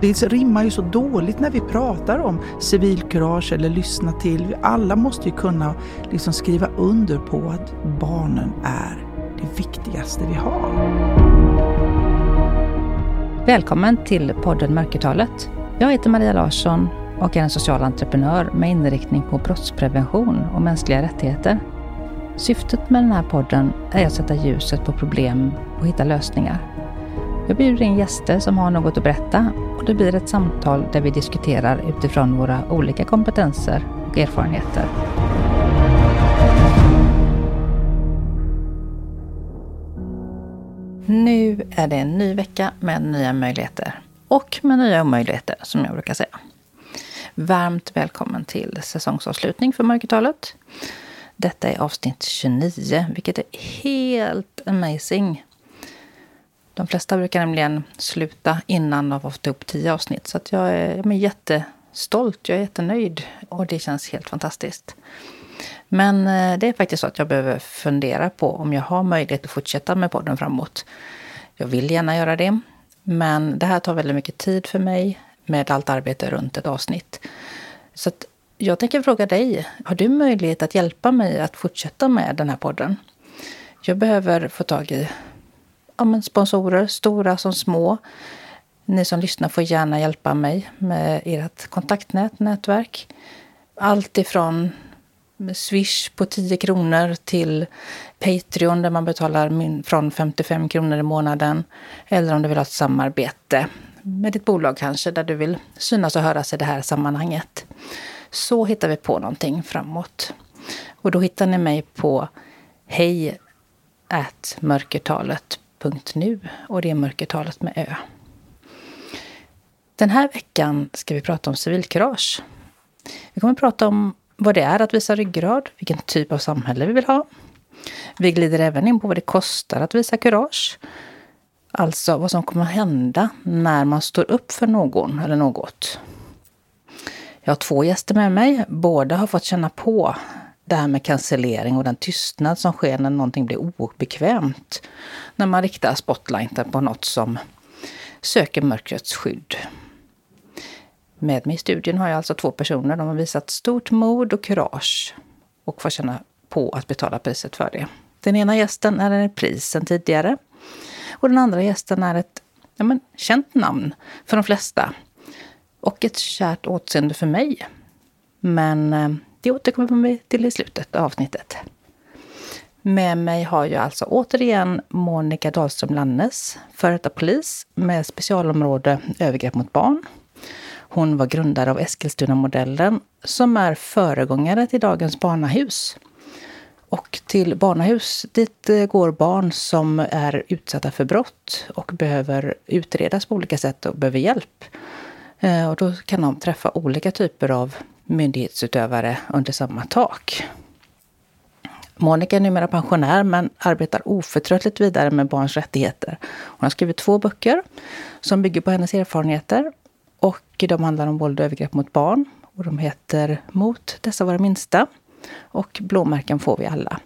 Det rimmar ju så dåligt när vi pratar om civilkurage eller lyssna till. Alla måste ju kunna liksom skriva under på att barnen är det viktigaste vi har. Välkommen till podden Mörkertalet. Jag heter Maria Larsson och är en social entreprenör med inriktning på brottsprevention och mänskliga rättigheter. Syftet med den här podden är att sätta ljuset på problem och hitta lösningar. Jag bjuder in gäster som har något att berätta och det blir ett samtal där vi diskuterar utifrån våra olika kompetenser och erfarenheter. Nu är det en ny vecka med nya möjligheter. Och med nya omöjligheter, som jag brukar säga. Varmt välkommen till säsongsavslutning för Mörkertalet. Detta är avsnitt 29, vilket är helt amazing. De flesta brukar nämligen sluta innan de har fått ihop tio avsnitt. Så att jag, är, jag är jättestolt, jag är jättenöjd och det känns helt fantastiskt. Men eh, det är faktiskt så att jag behöver fundera på om jag har möjlighet att fortsätta med podden framåt. Jag vill gärna göra det, men det här tar väldigt mycket tid för mig med allt arbete runt ett avsnitt. Så jag tänker fråga dig, har du möjlighet att hjälpa mig att fortsätta med den här podden? Jag behöver få tag i ja, men sponsorer, stora som små. Ni som lyssnar får gärna hjälpa mig med ert kontaktnät, nätverk. Allt ifrån Swish på 10 kronor till Patreon där man betalar från 55 kronor i månaden. Eller om du vill ha ett samarbete med ditt bolag kanske, där du vill synas och höras i det här sammanhanget. Så hittar vi på någonting framåt. Och då hittar ni mig på hej nu och det är mörkertalet med ö. Den här veckan ska vi prata om civilkurage. Vi kommer att prata om vad det är att visa ryggrad, vilken typ av samhälle vi vill ha. Vi glider även in på vad det kostar att visa kurage. Alltså vad som kommer att hända när man står upp för någon eller något. Jag har två gäster med mig. Båda har fått känna på det här med cancellering och den tystnad som sker när någonting blir obekvämt. När man riktar spotlighten på något som söker mörkrets skydd. Med mig i studion har jag alltså två personer. De har visat stort mod och kurage och får känna på att betala priset för det. Den ena gästen är en repris sen tidigare. Och den andra gästen är ett ja, men, känt namn för de flesta. Och ett kärt åtseende för mig. Men eh, det återkommer vi till i slutet av avsnittet. Med mig har jag alltså återigen Monica Dahlström Lannes, före detta polis med specialområde övergrepp mot barn. Hon var grundare av Eskilstuna-modellen som är föregångare till dagens barnahus. Och till barnahus, dit eh, går barn som är utsatta för brott och behöver utredas på olika sätt och behöver hjälp. Eh, och då kan de träffa olika typer av myndighetsutövare under samma tak. Monica är numera pensionär men arbetar oförtröttligt vidare med barns rättigheter. Hon har skrivit två böcker som bygger på hennes erfarenheter och de handlar om våld och övergrepp mot barn. Och de heter Mot dessa våra minsta och Blåmärken får vi alla.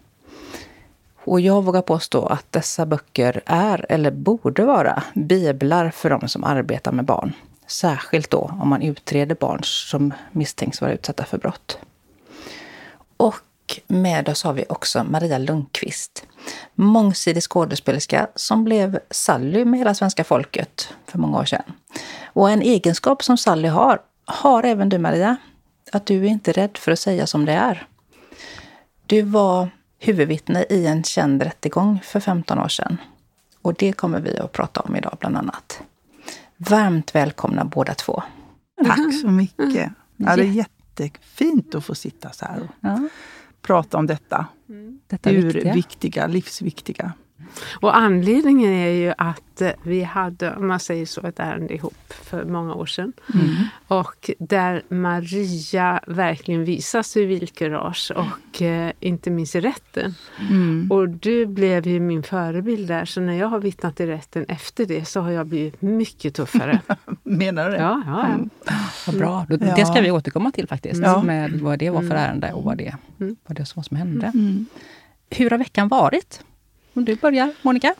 Och jag vågar påstå att dessa böcker är, eller borde vara, biblar för de som arbetar med barn. Särskilt då om man utreder barn som misstänks vara utsatta för brott. Och med oss har vi också Maria Lundqvist. Mångsidig skådespelerska som blev Sally med hela svenska folket för många år sedan. Och en egenskap som Sally har, har även du Maria. Att du är inte rädd för att säga som det är. Du var huvudvittne i en känd rättegång för 15 år sedan. Och det kommer vi att prata om idag bland annat. Varmt välkomna båda två. Tack så mycket. Ja, det är jättefint att få sitta så här och ja. prata om detta. Mm. detta Ur viktiga, livsviktiga och anledningen är ju att eh, vi hade, om man säger så, ett ärende ihop för många år sedan. Mm. Och där Maria verkligen visar civilkurage och eh, inte minst i rätten. Mm. Och du blev ju min förebild där, så när jag har vittnat i rätten efter det så har jag blivit mycket tuffare. Menar du det? Ja. ja, ja. Mm. Vad bra. Det ska vi återkomma till faktiskt, ja. med vad det var för mm. ärende och vad det, mm. vad det var som hände. Mm. Hur har veckan varit? Om du börjar, Monica.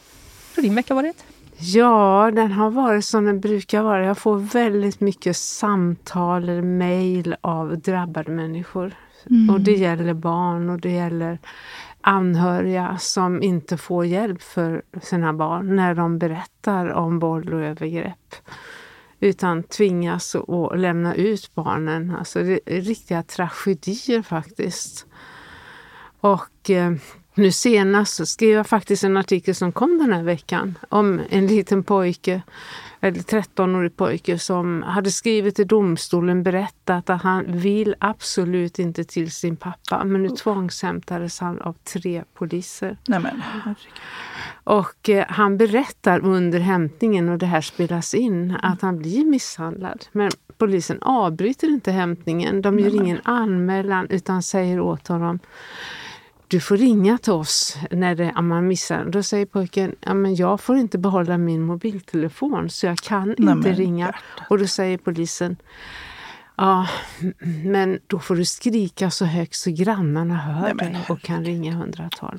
Hur din vecka varit? Ja, den har varit som den brukar vara. Jag får väldigt mycket samtal eller mejl av drabbade människor. Mm. Och det gäller barn och det gäller anhöriga som inte får hjälp för sina barn när de berättar om våld och övergrepp. Utan tvingas att lämna ut barnen. Alltså det är riktiga tragedier faktiskt. Och eh, nu senast skrev jag faktiskt en artikel som kom den här veckan om en liten pojke, eller 13-årig pojke som hade skrivit till domstolen berättat att han vill absolut inte till sin pappa men nu tvångshämtades han av tre poliser. Nämen. Och eh, han berättar under hämtningen, och det här spelas in, att han blir misshandlad. Men polisen avbryter inte hämtningen. De gör ingen anmälan utan säger åt honom du får ringa till oss när det, om man missar. Då säger pojken, ja, men jag får inte behålla min mobiltelefon så jag kan Nej, inte ringa. Hjärtat. Och då säger polisen, ja men då får du skrika så högt så grannarna hör Nej, dig och kan ringa 112.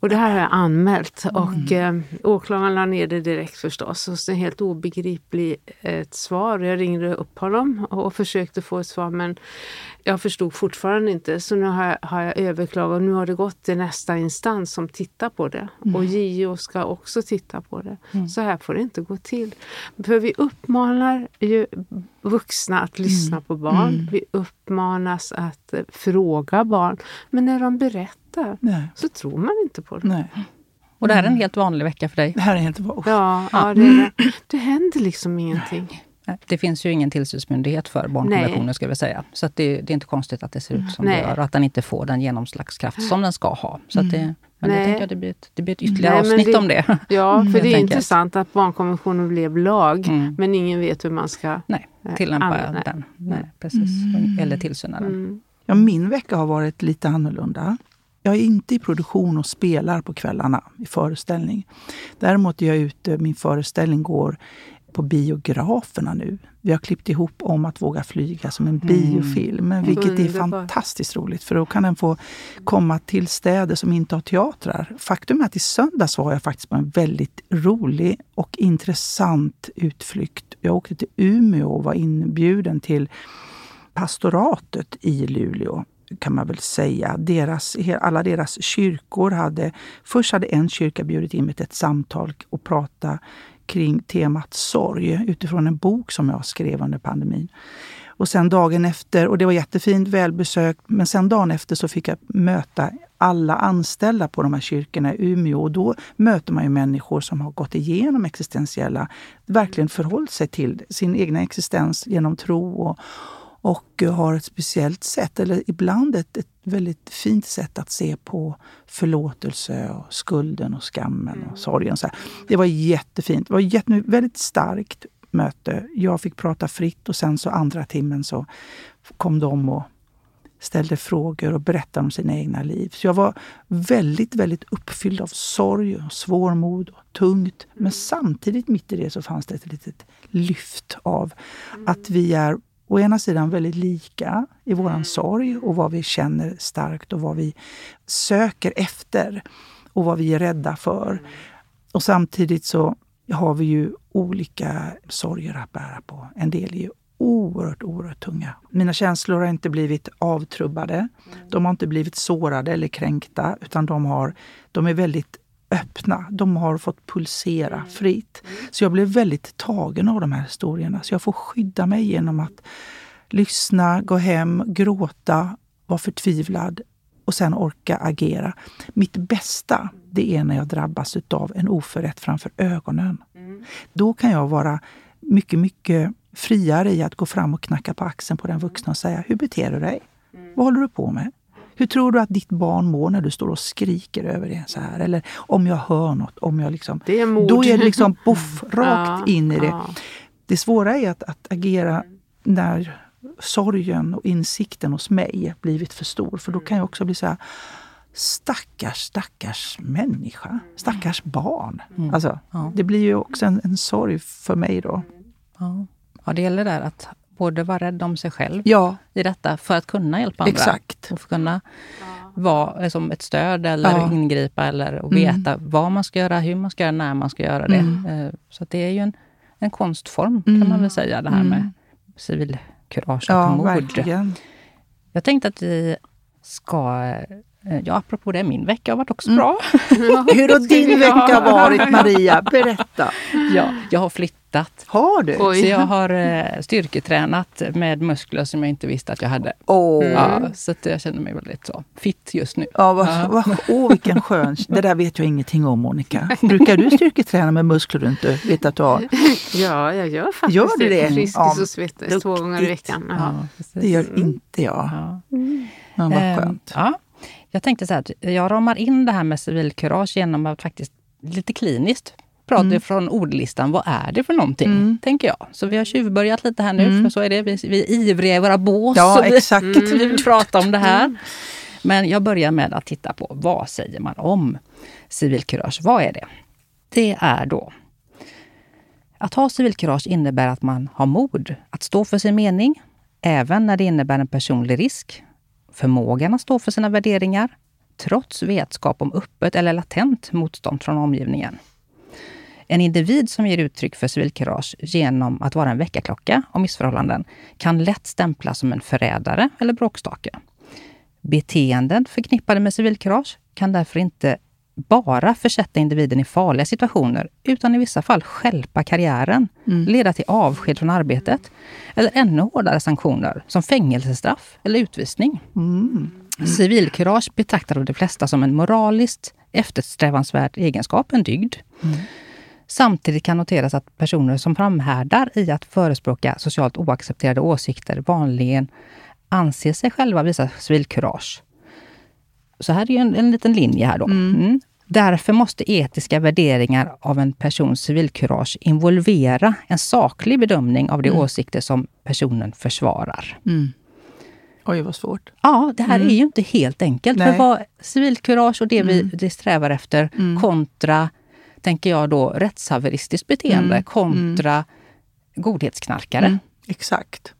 Och det här har jag anmält och mm. eh, åklagaren la ner det direkt förstås. Och så helt obegripligt ett svar. Jag ringde upp honom och försökte få ett svar men jag förstod fortfarande inte. Så nu har jag, har jag överklagat och nu har det gått till nästa instans som tittar på det. Mm. Och JO ska också titta på det. Mm. Så här får det inte gå till. För vi uppmanar ju vuxna att lyssna mm. på barn. Mm. Vi uppmanas att eh, fråga barn. Men när de berättar Nej. så tror man inte på det. Nej. Och det här är en helt vanlig vecka för dig? Det här är helt vanligt. Ja, ja. det, det. det händer liksom ingenting. Det finns ju ingen tillsynsmyndighet för barnkonventionen, ska vi säga. Så det, det, är inte konstigt att det ser ut som Nej. det gör att den inte får den genomslagskraft som den ska ha. Så det, mm. men Nej. det tänker jag det blir ett, det blir ett ytterligare Nej, avsnitt det, om det. Ja, för det är intressant att barnkonventionen blev lag, mm. men ingen vet hur man ska Nej, tillämpa den. Nej, precis. Mm. Eller tillsyna den. Mm. Ja, min vecka har varit lite annorlunda. Jag är inte i produktion och spelar på kvällarna i föreställning. Däremot är jag ute, min föreställning går på biograferna nu. Vi har klippt ihop om att våga flyga som en mm. biofilm, mm. vilket är fantastiskt roligt för då kan den få komma till städer som inte har teatrar. Faktum är att i söndags var jag faktiskt på en väldigt rolig och intressant utflykt. Jag åkte till Umeå och var inbjuden till pastoratet i Luleå kan man väl säga. Deras, alla deras kyrkor hade... Först hade en kyrka bjudit in mig till ett samtal och prata kring temat sorg utifrån en bok som jag skrev under pandemin. Och sen dagen efter, och det var jättefint, välbesökt, men sen dagen efter så fick jag möta alla anställda på de här kyrkorna i Umeå. Och då möter man ju människor som har gått igenom existentiella, verkligen förhållit sig till sin egna existens genom tro och, och har ett speciellt sätt, eller ibland ett, ett väldigt fint sätt att se på förlåtelse och skulden och skammen och mm. sorgen. Så här. Det var jättefint. Det var ett väldigt starkt möte. Jag fick prata fritt och sen så andra timmen så kom de och ställde frågor och berättade om sina egna liv. Så jag var väldigt, väldigt uppfylld av sorg och svårmod och tungt. Men mm. samtidigt mitt i det så fanns det ett litet lyft av att vi är å ena sidan väldigt lika i vår mm. sorg och vad vi känner starkt och vad vi söker efter och vad vi är rädda för. Mm. Och samtidigt så har vi ju olika sorger att bära på. En del är ju oerhört, oerhört tunga. Mina känslor har inte blivit avtrubbade. Mm. De har inte blivit sårade eller kränkta, utan de, har, de är väldigt öppna. De har fått pulsera mm. fritt. Så jag blev väldigt tagen av de här historierna. Så jag får skydda mig genom att lyssna, gå hem, gråta, vara förtvivlad och sen orka agera. Mitt bästa, det är när jag drabbas av en oförrätt framför ögonen. Mm. Då kan jag vara mycket, mycket friare i att gå fram och knacka på axeln på den vuxna och säga, hur beter du dig? Mm. Vad håller du på med? Hur tror du att ditt barn mår när du står och skriker över det så här? Eller om jag hör något, om jag liksom... Det är mod. Då är det liksom boff, rakt ja, in i det. Ja. Det svåra är att, att agera när sorgen och insikten hos mig blivit för stor. För då kan jag också bli så här, stackars, stackars människa. Stackars barn. Mm. Alltså, ja. Det blir ju också en, en sorg för mig då. Ja. ja, det gäller där att både vara rädd om sig själv Ja, i detta för att kunna hjälpa andra. exakt. Och för kunna vara som ett stöd eller Ja. ingripa eller och Mm. veta vad man ska göra, hur man ska göra, när man ska göra det. Mm. Eh, Så att det är ju en, en konstform kan Mm. man väl säga, det här med Mm. civilkurage och Ja, mod. verkligen. Jag tänkte att vi ska... eh, Ja, apropå det, min vecka har varit också Mm. bra. Hur har din vecka varit Maria? Berätta. Ja, jag har flyttat. Har du? Oj. Så jag har eh, styrketränat med muskler som jag inte visste att jag hade. Åh, Ja, så att jag känner mig väldigt så fit just nu. Ja, vad, Ja. vad, åh, vilken skön... Det där vet jag ingenting om, Monica. Brukar du styrketräna med muskler du inte vet att du har? Ja, jag gör faktiskt Gör du det? Friskis Ja, och Svettis två gånger i veckan. Ja. Det gör inte jag. Ja. Men vad Ehm, skönt. Ja. Jag tänkte så här, att jag ramar in det här med civilkurage genom att faktiskt lite kliniskt prata Mm. från ordlistan. Vad är det för någonting? Mm. Tänker jag. Så vi har tjuvbörjat lite här nu, Mm. för så är det. Vi, vi är ivriga i våra bås. Ja, så vi, exakt. vi vill prata om det här. Men jag börjar med att titta på vad säger man om civilkurage? Vad är det? Det är då att ha civilkurage innebär att man har mod att stå för sin mening, även när det innebär en personlig risk. Förmågan att stå för sina värderingar, trots vetskap om öppet eller latent motstånd från omgivningen. En individ som ger uttryck för civilkurage genom att vara en väckarklocka och missförhållanden kan lätt stämplas som en förrädare eller bråkstake. Beteenden förknippade med civilkurage kan därför inte bara försätta individen i farliga situationer, utan i vissa fall stjälpa karriären, leda till avsked från arbetet eller ännu hårdare sanktioner som fängelsestraff eller utvisning. Mm. Civilkurage betraktar av de flesta som en moraliskt eftersträvansvärd egenskap, en dygd. Samtidigt kan noteras att personer som framhärdar i att förespråka socialt oaccepterade åsikter vanligen anser sig själva visa civilkurage. Så här är en, en liten linje här då. Mm. Därför måste etiska värderingar av en persons civilkurage involvera en saklig bedömning av de åsikter som personen försvarar. Mm. Oj, vad svårt. Ja, det här är ju inte helt enkelt. Nej. För vad civilkurage och det vi det strävar efter kontra, tänker jag då, rättshaveristiskt beteende kontra godhetsknarkare. Mm. Exakt.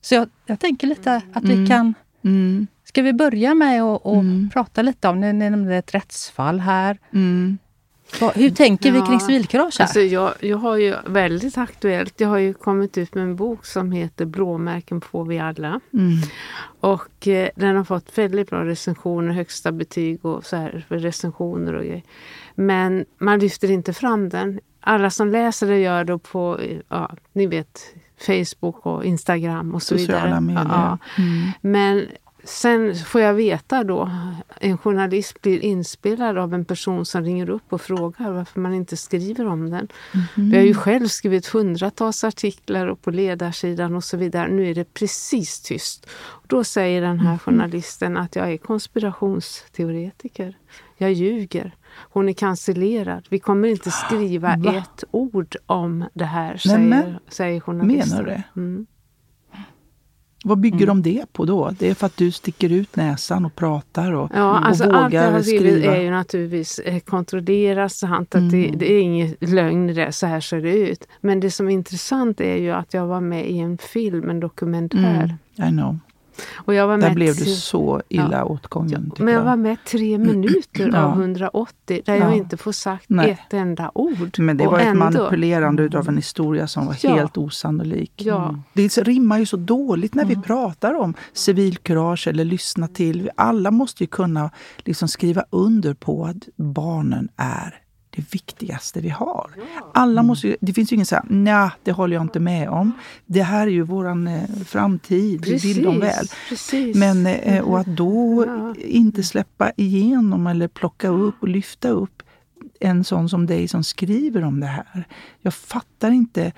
Så jag, jag tänker lite att vi kan... Mm. Ska vi börja med att att prata lite om, ni nämnde ett rättsfall här. Mm. Hur tänker vi Ja, kring civilkurage? Alltså jag, jag har ju väldigt aktuellt, jag har ju kommit ut med en bok som heter Blåmärken får vi alla. Mm. Och eh, den har fått väldigt bra recensioner, högsta betyg och så här för recensioner och grejer. Men man lyfter inte fram den. Alla som läser det gör det på, ja, ni vet, Facebook och Instagram och så Sociala vidare. medier. Ja. Mm. Men sen får jag veta då, en journalist blir inspelad av en person som ringer upp och frågar varför man inte skriver om den. Vi har ju själv skrivit hundratals artiklar och på ledarsidan och så vidare. Nu är det precis tyst. Och då säger den här journalisten att jag är konspirationsteoretiker. Jag ljuger. Hon är cancellerad. Vi kommer inte skriva Va? ett ord om det här, säger, säger journalisten. Menar du det? Mm. Vad bygger de det på då? Det är för att du sticker ut näsan och pratar och, Ja, och alltså allt vågar har skrivit skriva? är ju naturligtvis eh, kontrollerat. Sant att det, Mm. det är inget lögn det, så här ser det ut. Men det som är intressant är ju att jag var med i en film, en dokumentär. Mm, I know. Och jag var Där med blev du så illa Ja. åtgången. Men jag var med tre minuter Ja. av 180 där jag Ja. inte får sagt Nej. ett enda ord. Men det Och var ett ändå- manipulerande av en historia som var Ja. helt osannolik. Ja. Det rimmar ju så dåligt när vi Mm. pratar om civilkurage eller lyssna till. Alla måste ju kunna liksom skriva under på att barnen är det viktigaste vi har. Alla måste ju, det finns ju ingen så här, nej, det håller jag inte med om. Det här är ju våran eh, framtid, vi vill dem väl. Precis. Men eh, och att då inte släppa igenom eller plocka upp och lyfta upp en sån som dig som skriver om det här. Jag fattar inte.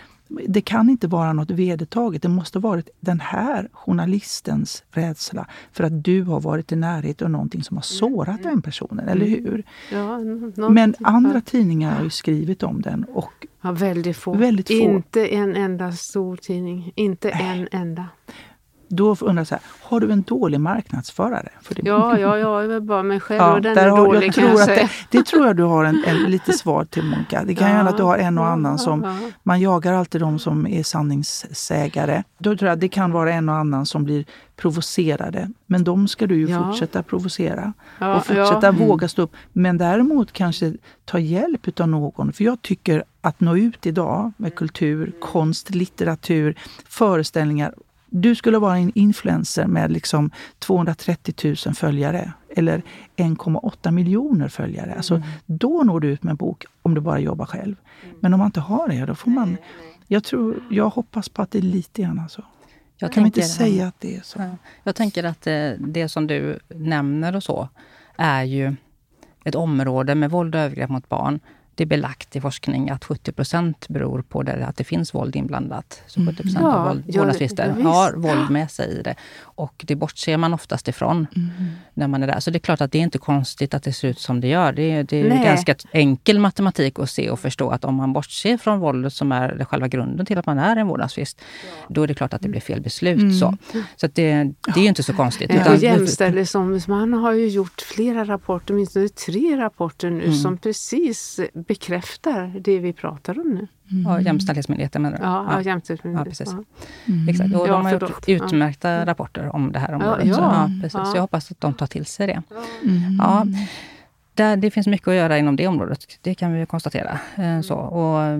Det kan inte vara något vedertaget. Det måste ha varit den här journalistens rädsla för att du har varit i närheten av någonting som har sårat den personen, eller hur? ja, något- Men andra tidningar har ju skrivit om den och Ja, väldigt få. Väldigt få. Inte en enda stor tidning. Inte en enda. Då undrar jag så här, har du en dålig marknadsförare? För det, Ja, ja, jag är väl bara mig själv Ja, och den är har- dålig jag kan tror jag att säga. det, det tror jag du har en, en lite svar till Monica. Det kan ju hända att du har en och annan som... Ja, Man jagar alltid de som är sanningssägare. Då tror jag att det kan vara en och annan som blir provocerade. Men de ska du ju Ja. fortsätta provocera. ja, och fortsätta ja. våga stå upp. Men däremot kanske ta hjälp av någon. För jag tycker att nå ut idag med kultur, konst, litteratur, föreställningar. Du skulle vara en influencer med liksom 230 000 följare eller 1,8 miljoner följare. Alltså, Då når du ut med en bok om du bara jobbar själv. Men om man inte har det, då får man... Jag, tror, jag hoppas på att det är lite grann så. Jag kan vi inte tänker- säga att det är så? Ja. Jag tänker att eh, det som du nämner och så är ju ett område med våld och övergrepp mot barn. Det är belagt i forskning att 70 procent beror på det, att det finns våld inblandat. Så 70 procent Ja, av våld, vårdnadstvister har våld med sig i det. Och det bortser man oftast ifrån när man är där. Så det är klart att det är inte konstigt att det ser ut som det gör. Det är, det är ganska enkel matematik att se och förstå att om man bortser från våldet som är själva grunden till att man är en vårdnadstvist, då är det klart att det blir fel beslut. Så, så att det, det är ju inte så konstigt. Ja, utan- Jämställdhetsombudsmannen har ju gjort flera rapporter, åtminstone tre rapporter nu, Mm. som precis bekräftar det vi pratar om nu. Ja, Jämställdhetsmyndigheten menar du? Ja, ja. ja. jämställdhetsmyndigheten. Ja, precis. Ja. Exakt. Och Ja, de har gjort förlåt. Ja. utmärkta rapporter om det här området. ja. Så, ja, precis. Ja. så jag hoppas att de tar till sig det. Mm. Ja, där, det finns mycket att göra inom det området, det kan vi konstatera. Eh, Så, och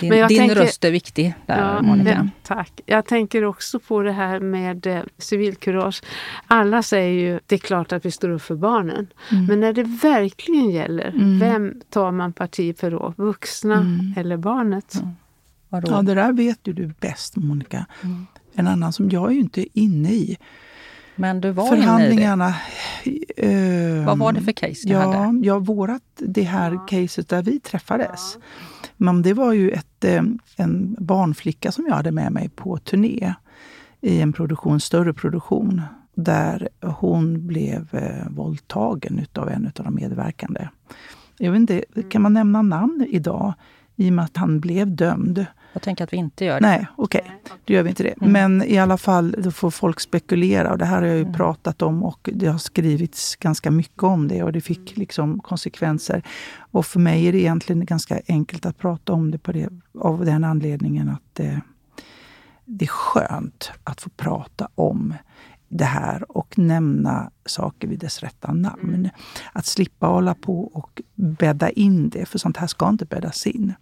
din Men jag din tänker- röst är viktig där, Ja, Monica. men, tack. Jag tänker också på det här med eh, civilkurage. Alla säger ju det är klart att vi står upp för barnen. Men när det verkligen gäller, vem tar man parti för då? Vuxna eller barnet? Ja, det där vet ju du bäst, Monica. En annan som jag är ju inte inne i. Men du var inne i det. Förhandlingarna... eh, Vad var det för case du ja, hade? ja, vårat, det här caset där vi träffades. Men det var ju ett, eh, en barnflicka som jag hade med mig på turné i en produktion, större produktion där hon blev eh, våldtagen utav en av de medverkande. Jag vet inte, kan man nämna namn idag i och med att han blev dömd? Jag tänker att vi inte gör det. Nej, okej. Då gör vi inte det. Men i alla fall, då får folk spekulera. Och det här har jag ju pratat om och det har skrivits ganska mycket om det och det fick liksom konsekvenser. Och för mig är det egentligen ganska enkelt att prata om det, på det av den anledningen att eh, det är skönt att få prata om det här och nämna saker vid dess rätta namn. Att slippa hålla på och bädda in det, för sånt här ska inte bäddas in.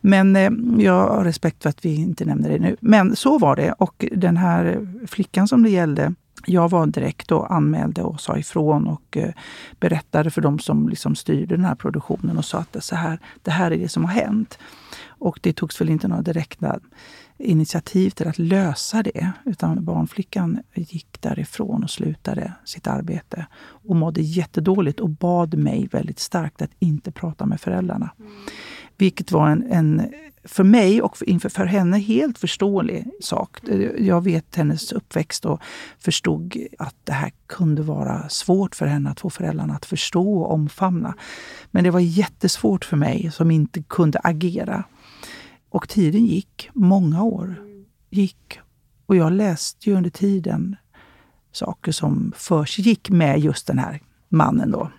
Men eh, jag har respekt för att vi inte nämner det nu. Men så var det. Och den här flickan som det gällde, jag var direkt och anmälde och sa ifrån och eh, berättade för de som liksom styrde den här produktionen och sa att det, så här, det här är det som har hänt. Och det togs väl inte några direkta initiativ till att lösa det. Utan barnflickan gick därifrån och slutade sitt arbete och mådde jättedåligt och bad mig väldigt starkt att inte prata med föräldrarna. Vilket var en, en för mig och för, inför för henne helt förståelig sak. Jag vet hennes uppväxt och förstod att det här kunde vara svårt för henne att få föräldrarna att förstå och omfamna. Men det var jättesvårt för mig som inte kunde agera. Och tiden gick, många år gick. Och jag läste ju under tiden saker som försiggick med just den här mannen då.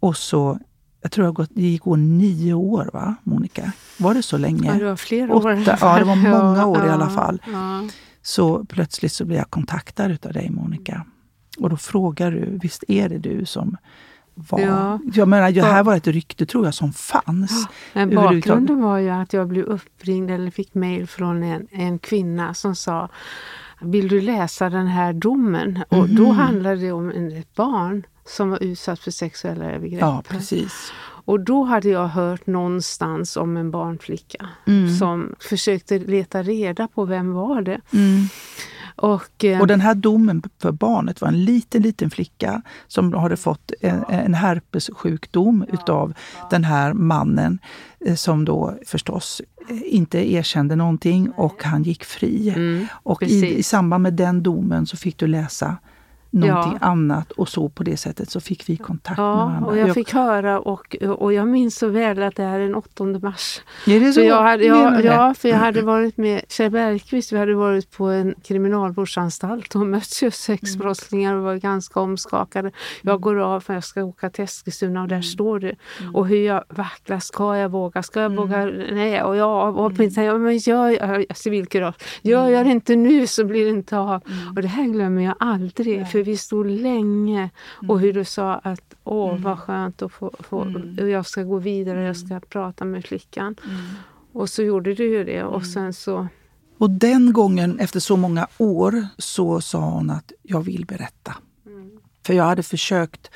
Och så, jag tror jag gått, det gick år nio år, va, Monica? Var det så länge? Ja, det var flera år. i Åtta, fall. ja, det var många Ja, år i ja, alla fall. Ja. Så plötsligt så blev jag kontaktad av dig, Monica. Och då frågar du, visst är det du som var... Ja. Jag menar, det här var ett rykte, tror jag, som fanns. Men överhuvudtaget. bakgrunden var ju att jag blev uppringd eller fick mejl från en, en kvinna som sa Vill du läsa den här domen? Och då Mhm. handlade det om ett barn som var utsatt för sexuella övergrepp. Ja, precis. Och då hade jag hört någonstans om en barnflicka Mm. som försökte leta reda på vem var det. Mm. Och, eh, Och den här domen för barnet var en liten, liten flicka som hade fått en, en herpessjukdom utav den här mannen eh, som då förstås eh, inte erkände någonting och han gick fri. mm, och i, i samband med den domen så fick du läsa någonting ja. annat och så på det sättet så fick vi kontakt ja, med varandra. och jag fick höra och, och jag minns så väl att det är den 8 mars. Är det så? För jag hade, jag, ja, för jag hade varit med Kjell Bergqvist, vi hade varit på en kriminalvårdsanstalt och mött just sexbrottslingar och var ganska omskakade. Jag går av för jag ska åka till Eskilstuna och där mm. står. Mm. Och hur jag vacklar, ska jag våga, ska jag våga, mm. nej. Och jag och mm. säger, men gör civilkurage, gör jag det inte nu så blir det inte av. Mm. Och det här glömmer jag aldrig, för vi stod länge och hur du sa att åh vad skönt att få, få och jag ska gå vidare, jag ska prata med flickan. Och så gjorde du ju det och sen så och den gången, efter så många år, så sa hon att jag vill berätta. Mm. För jag hade försökt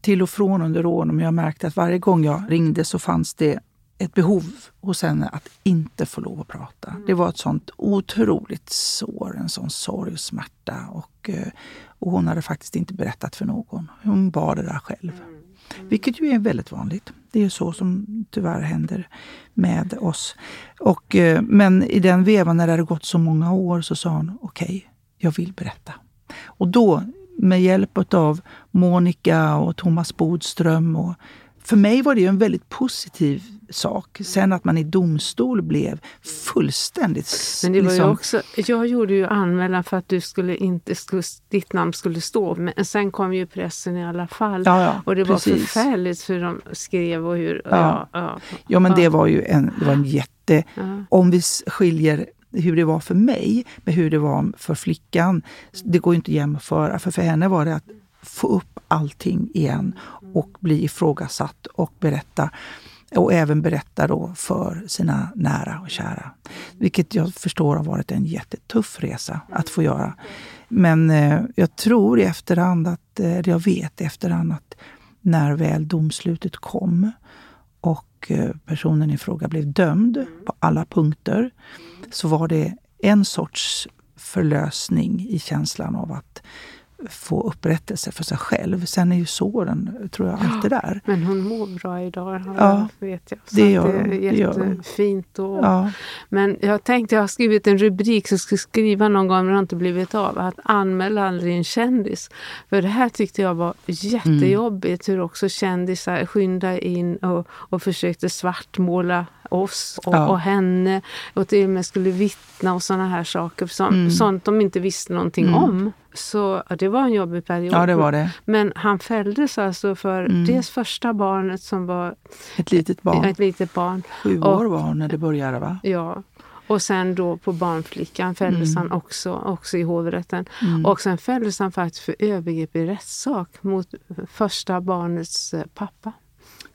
till och från under åren, men jag märkte att varje gång jag ringde så fanns det ett behov hos henne att inte få lov att prata. Mm. Det var ett sånt otroligt sår, en sån sorg och smärta. Och, eh, och hon hade faktiskt inte berättat för någon. Hon bar det där själv. Mm. Mm. Vilket ju är väldigt vanligt. Det är så som tyvärr händer med oss. Och, eh, men i den vevan, när det hade gått så många år, så sa hon okej, okay, jag vill berätta. Och då, med hjälp av Monica och Thomas Bodström och för mig var det en väldigt positiv sak. Sen att man i domstol blev fullständigt... Men det var liksom... också, jag gjorde ju anmälan för att du skulle inte, skulle, ditt namn skulle stå. Men sen kom ju pressen i alla fall. Ja, ja, och det precis. var förfärligt hur de skrev och hur... Ja, ja, ja men det var ju en, det var en jätte... Om vi skiljer hur det var för mig med hur det var för flickan. Det går ju inte att jämföra. För för henne var det att få upp allting igen och bli ifrågasatt och berätta. Och även berätta då för sina nära och kära. Vilket jag förstår har varit en jättetuff resa att få göra. Men eh, jag tror i efterhand, att, eh, jag vet i efterhand att när väl domslutet kom och eh, personen i fråga blev dömd på alla punkter så var det en sorts förlösning i känslan av att få upprättelse för sig själv. Sen är ju såren, tror jag, alltid där. Men hon mår bra idag, ja, vet jag. Så det, gör, det är jättefint. Och, ja. Men jag tänkte, jag har skrivit en rubrik som jag ska skriva någon gång, men det har inte blivit av. Att anmäla aldrig en kändis. För det här tyckte jag var jättejobbigt, mm. hur också kändisar skyndade in och, och försökte svartmåla oss och, ja. och, henne och till och med skulle vittna och sådana här saker. Som, mm. Sånt de inte visste någonting mm. om. Så ja, det var en jobbig period. Ja, det var det. Men han fälldes alltså för mm. dels första barnet som var ett litet barn. Ett litet barn. Sju år var hon när det började va? Ja. Och sen då på barnflickan fälldes mm. han också, också i hovrätten. Mm. Och sen fälldes han faktiskt för övergrepp i rättssak mot första barnets eh, pappa.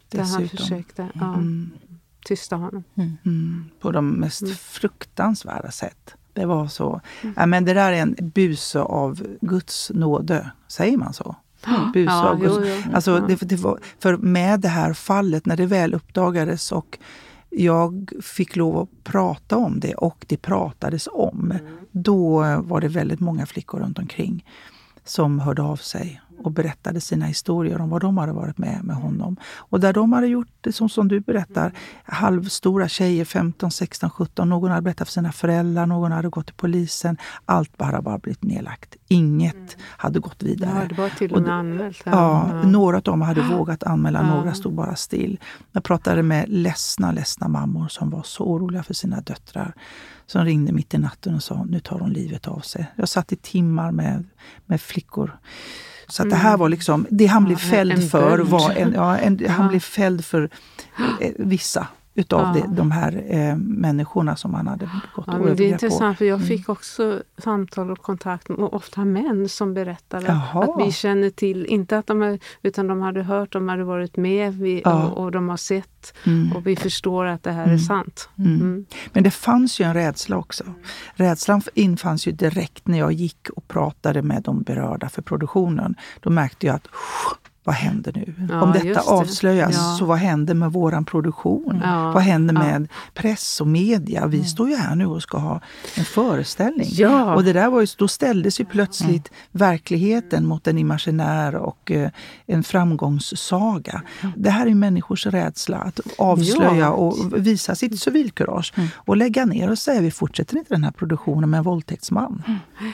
Dessutom. Där han försökte. Ja. Mm tysta honom. Mm. På de mest mm. fruktansvärda sätt. Det var så. Mm. Ja, men det där är en buse av Guds nåde. Säger man så? Buse ja, av Guds, jo, jo. Alltså, det, det var, för med det här fallet, när det väl uppdagades och jag fick lov att prata om det och det pratades om. Mm. Då var det väldigt många flickor runt omkring som hörde av sig och berättade sina historier om vad de hade varit med med honom. Och där de hade gjort det som, som du berättar, halvstora tjejer, 15, 16, 17. Någon hade berättat för sina föräldrar, någon hade gått till polisen. Allt bara bara blivit nedlagt. Inget mm. hade gått vidare. Ja, det var till och med anmält. Ja, ja, några av dem hade vågat anmäla, ja. några stod bara still. Jag pratade med ledsna, ledsna mammor som var så oroliga för sina döttrar som ringde mitt i natten och sa nu tar hon livet av sig. Jag satt i timmar med, med flickor så att det här var liksom, det han blev fälld för var en, ja, en, han blev fälld för eh, vissa utav ja. det, de här eh, människorna som han hade gått ja, Det är intressant, på. för jag mm. fick också samtal och kontakt med ofta män som berättade Jaha. att vi känner till, inte att de är, utan de hade hört, de hade varit med vi, ja. och, och, de har sett mm. och vi förstår att det här mm. är sant. Mm. mm. Men det fanns ju en rädsla också. Rädslan infanns ju direkt när jag gick och pratade med de berörda för produktionen. Då märkte jag att vad händer nu? Ja, Om detta det. avslöjas, Ja. så vad händer med våran produktion? Ja, Vad händer med press och media? Vi står ju här nu och ska ha en föreställning. Ja. Och det där var ju, då ställdes ju plötsligt verkligheten mot en imaginär och eh, en framgångssaga. Det här är människors rädsla att avslöja Ja. och visa sitt civilkurage och lägga ner och säga vi fortsätter inte den här produktionen med en våldtäktsman.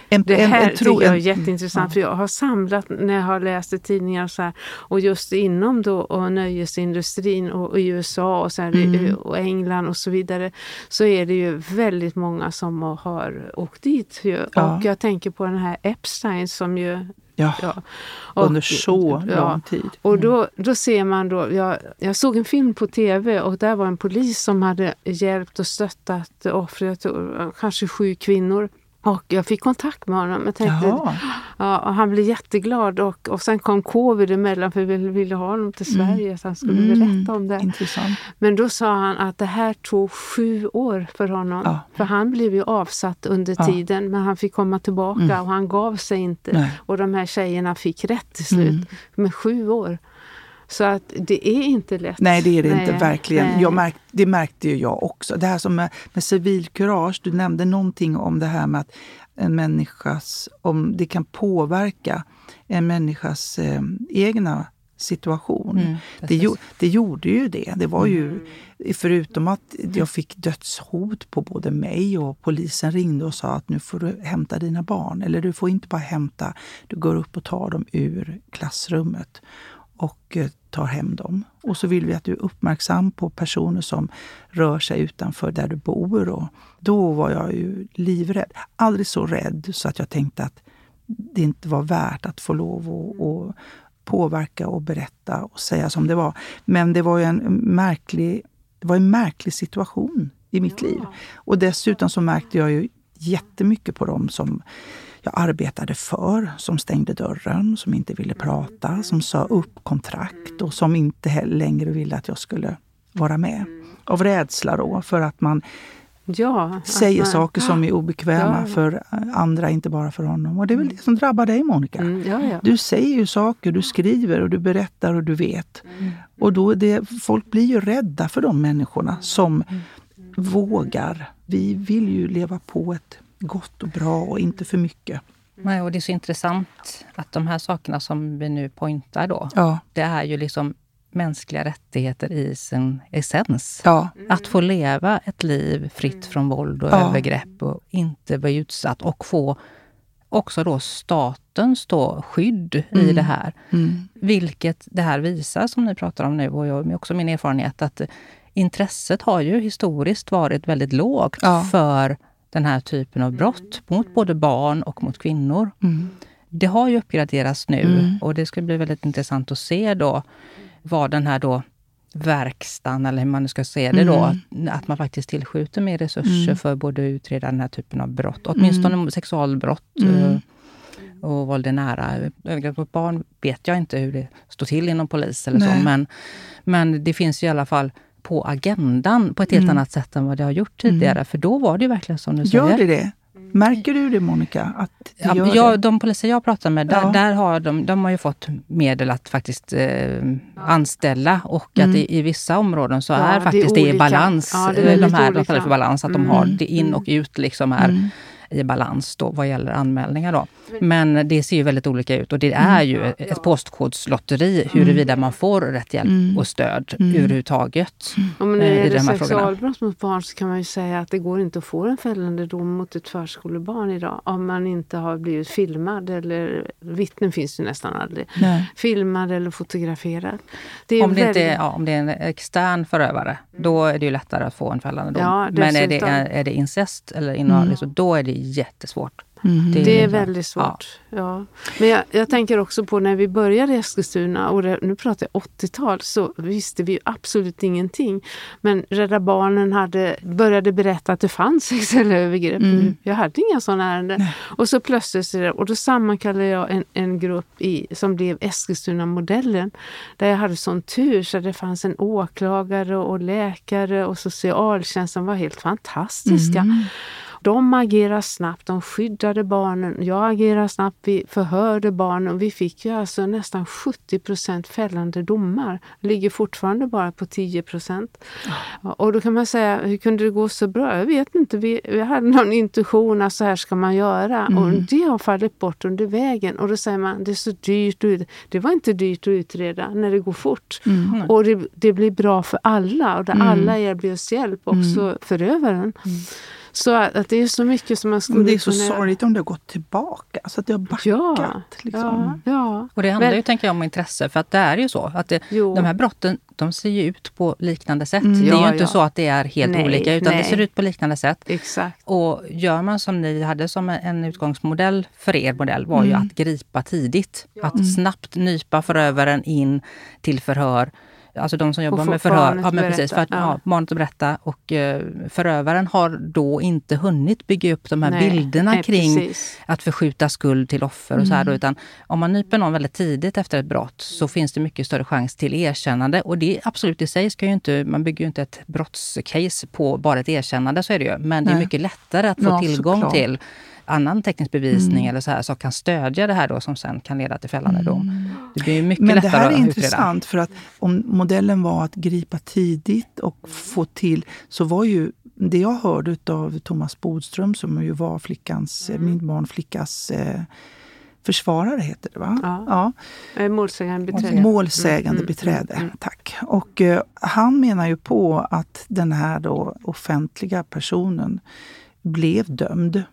En, Det en- här en tro- tycker jag är en- jätteintressant för jag har samlat när jag har läst i tidningar så här, och just inom då och nöjesindustrin och, och USA och, så här, Mm. och England och så vidare så är det ju väldigt många som har åkt dit. Ju. Ja. Och jag tänker på den här Epstein som ju Ja, Ja. Och- under så ja. lång tid. Och då, då ser man då, jag, jag såg en film på tv och där var en polis som hade hjälpt och stöttat offret, kanske sju kvinnor. Och jag fick kontakt med honom. Jag tänkte, Jaha. ja, och han blev jätteglad och, och sen kom covid emellan för vi ville, ville ha honom till Sverige så han skulle Mm. berätta om det. Intressant. Men då sa han att det här tog sju år för honom. Ja. För han blev ju avsatt under Ja. tiden men han fick komma tillbaka Mm. och han gav sig inte. Nej. Och de här tjejerna fick rätt till slut Mm. med sju år. Så att det är inte lätt. Nej, det är det Nej, inte verkligen. nej. Jag märk, det märkte ju jag också. Det här som med, med civilkurage, du nämnde någonting om det här med att en människas, om det kan påverka en människas eh, egna situation. Mm, det, det gjorde ju det. Det var ju, Mm. förutom att jag fick dödshot på både mig och polisen ringde och sa att nu får du hämta dina barn. Eller du får inte bara hämta, du går upp och tar dem ur klassrummet och eh, tar hem dem. Och så vill vi att du är uppmärksam på personer som rör sig utanför där du bor. Och då var jag ju livrädd. Aldrig så rädd så att jag tänkte att det inte var värt att få lov att, att påverka och berätta och säga som det var. Men det var ju en märklig, det var en märklig situation i mitt liv. Och dessutom så märkte jag ju jättemycket på dem som jag arbetade för, som stängde dörren, som inte ville prata, som sa upp kontrakt och som inte längre ville att jag skulle vara med. Av rädsla då, för att man Ja, säger man- saker som är obekväma Ja. för andra, inte bara för honom. Och det är väl det som drabbar dig, Monica. Mm, ja. Du säger ju saker, du skriver och du berättar och du vet. Och då det, folk blir ju rädda för de människorna som vågar. Vi vill ju leva på ett gott och bra och inte för mycket. Nej, och det är så intressant att de här sakerna som vi nu pointar då, Ja, det är ju liksom mänskliga rättigheter i sin essens. ja, Att få leva ett liv fritt från våld och Ja. övergrepp och inte bli utsatt och få också då statens då skydd i Mm. det här. mm, Vilket det här visar som ni pratar om nu och jag med också min erfarenhet att intresset har ju historiskt varit väldigt lågt Ja. för den här typen av brott mot både barn och mot kvinnor. mm, Det har ju uppgraderats nu Mm. och det ska bli väldigt intressant att se då vad den här då verkstaden, eller hur man nu ska se det då, att man faktiskt tillskjuter mer resurser Mm. för både att utreda den här typen av brott, åtminstone sexualbrott Mm. eh, och våld i nära. Övergrepp mot barn vet jag inte hur det står till inom polis eller Nej. så, men, men det finns i alla fall på agendan på ett helt Mm. annat sätt än vad det har gjort tidigare. För då var det ju verkligen som du Gör säger. det det? Märker du det, Monica? Att det Ja, gör jag, det? de poliser jag pratar med, där, Ja. där har de, de har ju fått medel att faktiskt eh, anställa och Mm. att i, i vissa områden så Ja, det är är faktiskt det i olika. balans. Ja, det är de här, de kallar det för balans, att de Mm. har det in och ut liksom här Mm. I balans då vad gäller anmälningar. Då. Men det ser ju väldigt olika ut och det är ju ett, ett postkodslotteri huruvida man får rätt hjälp Mm. och stöd Mm. överhuvudtaget. Och men när eh, det i gäller sexualbrott mot barn så kan man ju säga att det går inte att få en fällande dom mot ett förskolebarn idag om man inte har blivit filmad eller vittnen finns ju nästan aldrig. Nej. Filmad eller fotograferad. Det Om det, inte väldigt- är, ja, om det är en extern förövare, då är det ju lättare att få en fällande dom. Ja, Men är det, är, är det incest eller innehav, Mm. så då är det jättesvårt. Mhm. Det- Det är Ja. väldigt svårt. Ja. Men jag, jag tänker också på när vi började i Eskilstuna, och det, nu pratar jag 80-tal, så visste vi ju absolut ingenting. Men Rädda Barnen hade, började berätta att det fanns sexuella övergrepp. Mm. Jag hade inga sådana ärenden. Och så plötsligt, och då sammankallade jag en, en grupp i, som blev Eskilstuna-modellen. Där jag hade sån tur så det fanns en åklagare och läkare och socialtjänst som var helt fantastiska. Mm. De agerar snabbt, de skyddade barnen. Jag agerar snabbt, vi förhörde barnen. Vi fick ju alltså nästan 70 procent fällande domar. Ligger fortfarande bara på 10 procent. Och då kan man säga, hur kunde det gå så bra? Jag vet inte. Vi, vi hade någon intuition att så här ska man göra. Mm. Och det har fallit bort under vägen. Och då säger man, det är så dyrt. Det var inte dyrt att utreda när det går fort. Mm. Och det, det blir bra för alla och där Mm. alla erbjuds hjälp, också förövaren. Så att, att det är så mycket som man skulle Men det är så kunna sorgligt om det har gått tillbaka, så att det har backat. Ja, liksom. ja, ja. Och det handlar Men- ju tänker jag om intresse, för att det är ju så att det, de här brotten de ser ju ut på liknande sätt. Mm. det är ju Ja, inte ja. så att det är helt Nej, olika, utan nej. det ser ut på liknande sätt. Exakt. Och gör man som ni hade som en utgångsmodell för er modell var ju Mm. att gripa tidigt. Att snabbt nypa förövaren in till förhör. Alltså de som jobbar med förhör. Ja, men precis, för att, Ja. ja. barnet att berätta. Och eh, förövaren har då inte hunnit bygga upp de här Nej, bilderna nej, kring precis. att förskjuta skuld till offer och så här. Då, utan om man nyper någon väldigt tidigt efter ett brott så finns det mycket större chans till erkännande. Och det absolut i sig ska ju inte, man bygger ju inte ett brottscase på bara ett erkännande, så är det ju. Men det är Nej. mycket lättare att få Ja, tillgång såklart. till annan teknisk bevisning eller så här som kan stödja det här då som sen kan leda till fällande dom. Det blir mycket Men det lättare här är att utreda. intressant för att om modellen var att gripa tidigt och få till, så var ju det jag hörde av Thomas Bodström som ju var flickans, Mm. min barnflickas eh, försvarare, heter det va? Ja. Eh, Målsägande beträde. Målsägande Mm, beträde, mm, mm. tack. Och eh, han menar ju på att den här då offentliga personen blev dömd.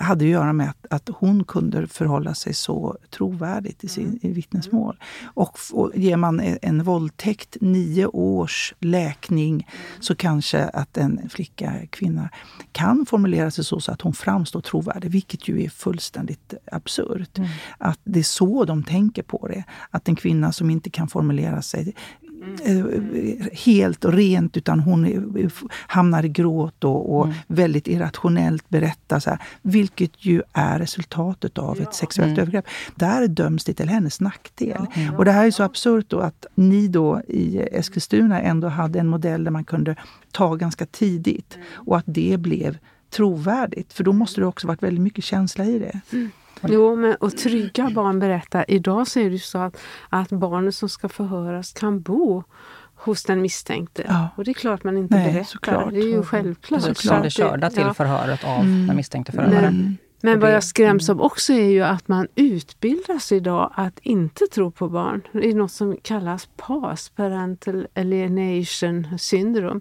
Mm. hade att göra med att, att hon kunde förhålla sig så trovärdigt i, sin, i vittnesmål. Och, f- och ger man en, en våldtäkt nio års läkning så kanske att en flicka, kvinna, kan formulera sig så, så att hon framstår trovärdig, vilket ju är fullständigt absurt. Att det är så de tänker på det. Att en kvinna som inte kan formulera sig eh, helt och rent utan hon hamnar i gråt och, och väldigt irrationellt berättar. Så här, vilket ju är resultatet av ett sexuellt övergrepp. Där döms det till hennes nackdel. Och det här är så absurt då att ni då i Eskilstuna ändå hade en modell där man kunde ta ganska tidigt och att det blev trovärdigt. För då måste det också varit väldigt mycket känsla i det. Jo, men och trygga barn berättar. Idag så är det ju så att, att barnet som ska förhöras kan bo hos den misstänkte. Ja. Och det är klart man inte Nej, berättar. såklart. Det är ju självklart. Så Så att det körda till ja. förhöret av Mm. den misstänkte förövaren. Men, Och vad jag skräms av också är ju att man utbildas idag att inte tro på barn. Det är något som kallas PAS, Parental Alienation Syndrome.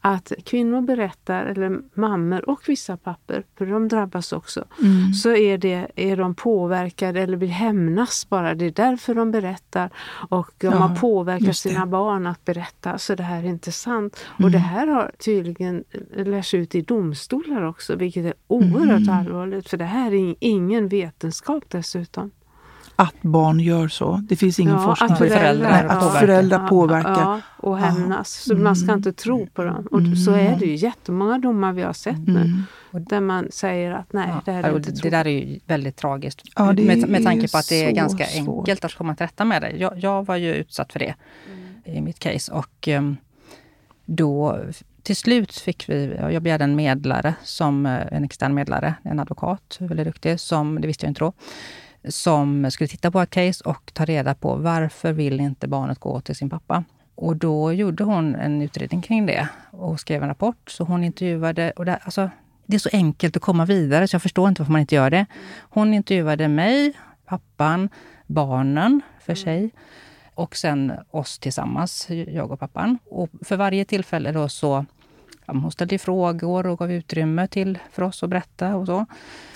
Att kvinnor berättar, eller mammor och vissa papper, för de drabbas också, Mm. så är, det, är de påverkade eller vill hämnas bara. Det är därför de berättar. Och de Ja, har påverkat sina barn att berätta, så det här är inte sant. Och Mm. det här har tydligen lärs ut i domstolar också, vilket är oerhört Mm. allvarligt. För det här är ingen vetenskap dessutom. Att barn gör så. Det finns ingen forskning att föräldrar Nej, att föräldrar påverkar. Ja, och hämnas. Så man ska inte tro på dem. Och så är det ju jättemånga domar vi har sett nu. Mm. Där man säger att nej, det här är inte det, där är ju väldigt tragiskt. Ja, med, med tanke på att det är ganska svårt. enkelt att komma till rätta med det. Jag, jag var ju utsatt för det Mm. i mitt case. Och ehm, då till slut fick vi, jag begärde en medlare, som, eh, en extern medlare, en advokat, väldigt duktig, som, det visste jag inte då, som skulle titta på ett case och ta reda på varför vill inte barnet gå till sin pappa. Och då gjorde hon en utredning kring det och skrev en rapport. Så hon intervjuade, och det, alltså, det är så enkelt att komma vidare så jag förstår inte varför man inte gör det. Hon intervjuade mig, pappan, barnen för sig och sen oss tillsammans, jag och pappan. Och för varje tillfälle då så hon ställde frågor och gav utrymme till för oss att berätta och så.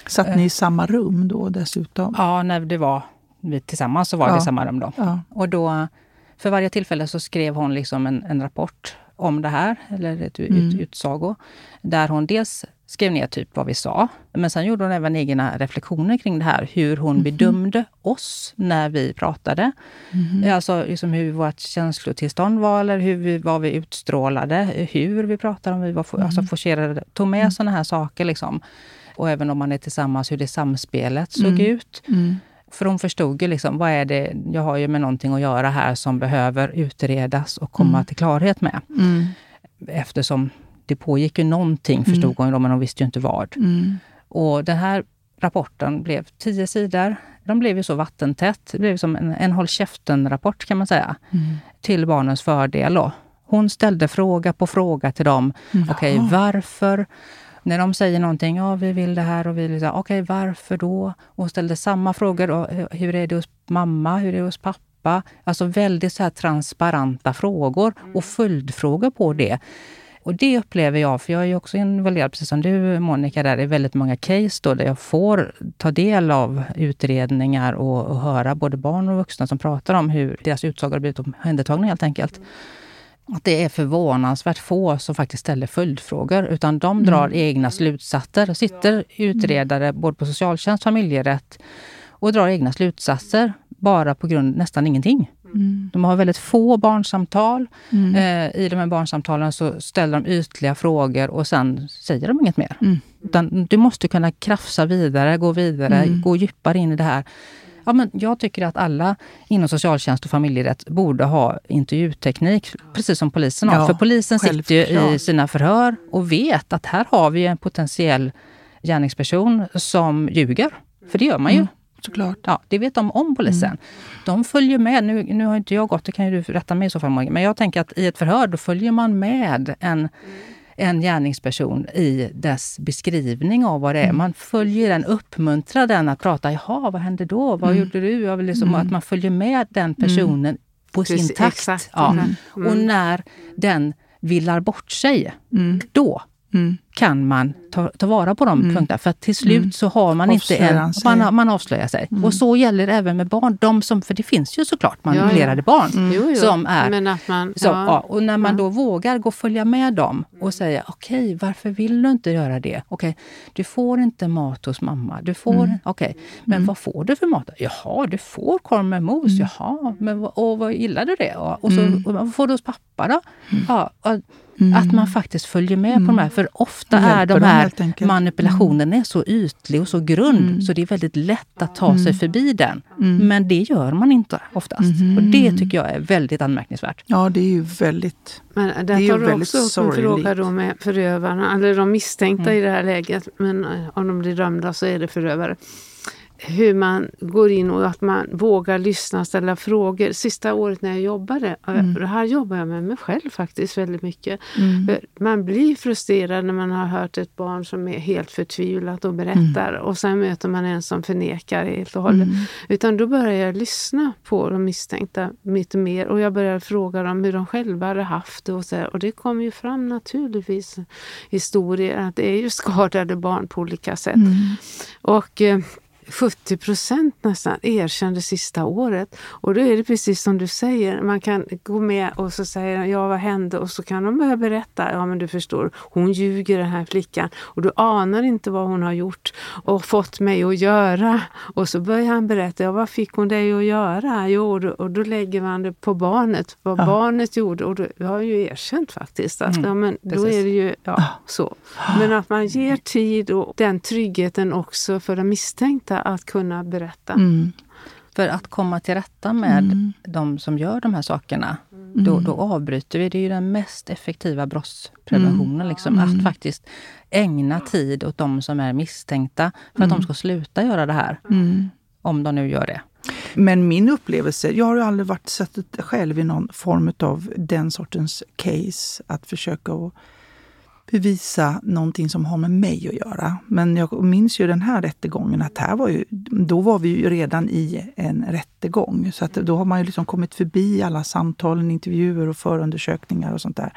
Satt ni i samma rum då dessutom? Ja, när det var vi tillsammans så var Ja. vi i samma rum då. Ja. Och då, för varje tillfälle så skrev hon liksom en, en rapport om det här, eller ett ut, Mm. utsago. Där hon dels skrev ner typ vad vi sa, men sen gjorde hon även egna reflektioner kring det här. Hur hon Mhm. bedömde oss när vi pratade. Mhm. Alltså liksom hur vårt känslotillstånd var, eller hur vi, vad vi utstrålade, hur vi pratade, om vi var Mm. alltså forcerade. Tog med såna här saker. Liksom. Och även om man är tillsammans, hur det samspelet såg Mm. ut. Mm. För hon förstod ju liksom, vad är det, jag har ju med någonting att göra här som behöver utredas och komma Mm. till klarhet med. Mm. Eftersom det pågick ju någonting förstod hon, men hon visste ju inte vad. Mm. Och den här rapporten blev tio sidor. De blev ju så vattentätt. Det blev som en, en håll käften-rapport kan man säga. Mm. Till barnens fördel. Då. Hon ställde fråga på fråga till dem. Mm. Okej, Jaha. varför? När de säger någonting, ja vi vill det här och vi vill det här. Okej, varför då? Och hon ställde samma frågor. Och, hur- är det hos mamma? Hur är det hos pappa? Alltså väldigt så här transparenta frågor och följdfrågor på det. Och det upplever jag, för jag är ju också involverad, precis som du Monica, där i väldigt många case då, där jag får ta del av utredningar och, och höra både barn och vuxna som pratar om hur deras utsagor har blivit omhändertagna helt enkelt. Att det är förvånansvärt få som faktiskt ställer följdfrågor, utan de drar egna slutsatser. Sitter utredare både på socialtjänst, familjerätt och drar egna slutsatser bara på grund nästan ingenting. Mm. De har väldigt få barnsamtal. Mm. Eh, I de här barnsamtalen så ställer de ytliga frågor och sen säger de inget mer. Mm. Utan du måste kunna krafsa vidare, gå vidare, Mm. gå djupare in i det här. Ja, men jag tycker att alla inom socialtjänst och familjerätt borde ha intervjuteknik, precis som polisen har. Ja, För polisen sitter ju i självklart. sina förhör och vet att här har vi en potentiell gärningsperson som ljuger. För det gör man ju. Mm. Såklart. Ja, det vet de om polisen. De följer med. Nu, nu har inte jag gått, det kan ju du rätta mig i så fall Morgan. Men jag tänker att i ett förhör då följer man med en, en gärningsperson i dess beskrivning av vad det är. Man följer den, uppmuntrar den att prata. Jaha, vad hände då? Vad gjorde du? Jag vill liksom, Att man följer med den personen på sin Precis, takt. exakt. Ja. Mm. Och när den villar bort sig, då Mm. kan man ta, ta vara på de punkterna. För till slut så har man inte Avslöjar en... han sig. Man, man avslöjar sig. Och så gäller det även med barn. De som, för det finns ju såklart manipulerade barn Jo, jo. som är... Man... Så, ja. och när man då vågar gå och följa med dem och säga okej, varför vill du inte göra det? Okej, du får inte mat hos mamma. Du får, Okej, men vad får du för mat? Jaha, du får korv med mos. Jaha, men och vad gillar du det? Och, och så, och vad får du hos pappa då? Ja, och, Att man faktiskt följer med på de här. För ofta är de dem här manipulationen är så ytlig och så grund så det är väldigt lätt att ta sig förbi den. Men det gör man inte oftast. Och det tycker jag är väldigt anmärkningsvärt. Ja, det är ju väldigt... Men Det är där ju tar du väldigt också upp en fråga då med förövarna, eller de misstänkta Mm. i det här läget. Men eh, om de blir dömda så är det förövare. Hur man går in och att man vågar lyssna och ställa frågor. Sista året när jag jobbade, och Mm. det här jobbar jag med mig själv faktiskt väldigt mycket. Mm. Man blir frustrerad när man har hört ett barn som är helt förtvivlat och berättar och sen möter man en som förnekar helt och hållet. Mm. Utan då börjar jag lyssna på de misstänkta lite mer och jag börjar fråga dem hur de själva hade haft det och så här. Och det kom ju fram naturligtvis historier att det är ju skadade barn på olika sätt. Mm. Och eh, 70 procent nästan erkände sista året. Och då är det precis som du säger, man kan gå med och så säger ja vad hände? Och så kan de börja berätta, ja men du förstår, hon ljuger den här flickan och du anar inte vad hon har gjort och fått mig att göra. Och så börjar han berätta, ja vad fick hon dig att göra? Jo, och då, och då lägger man det på barnet, vad Ja. barnet gjorde. Och jag har ju erkänt faktiskt att ja, men då är det ju ja, så. Men att man ger tid och den tryggheten också för de misstänkta att kunna berätta. Mm. För att komma till rätta med Mm. de som gör de här sakerna, då, då avbryter vi. Det är ju den mest effektiva brottspreventionen. Liksom, Att faktiskt ägna tid åt de som är misstänkta för att de ska sluta göra det här. Mm. Om de nu gör det. Men min upplevelse, jag har ju aldrig varit suttit själv i någon form av den sortens case, att försöka att bevisa någonting som har med mig att göra. Men jag minns ju den här rättegången att här var ju, då var vi ju redan i en rättegång. Så att då har man ju liksom kommit förbi alla samtalen, intervjuer och förundersökningar och sånt där.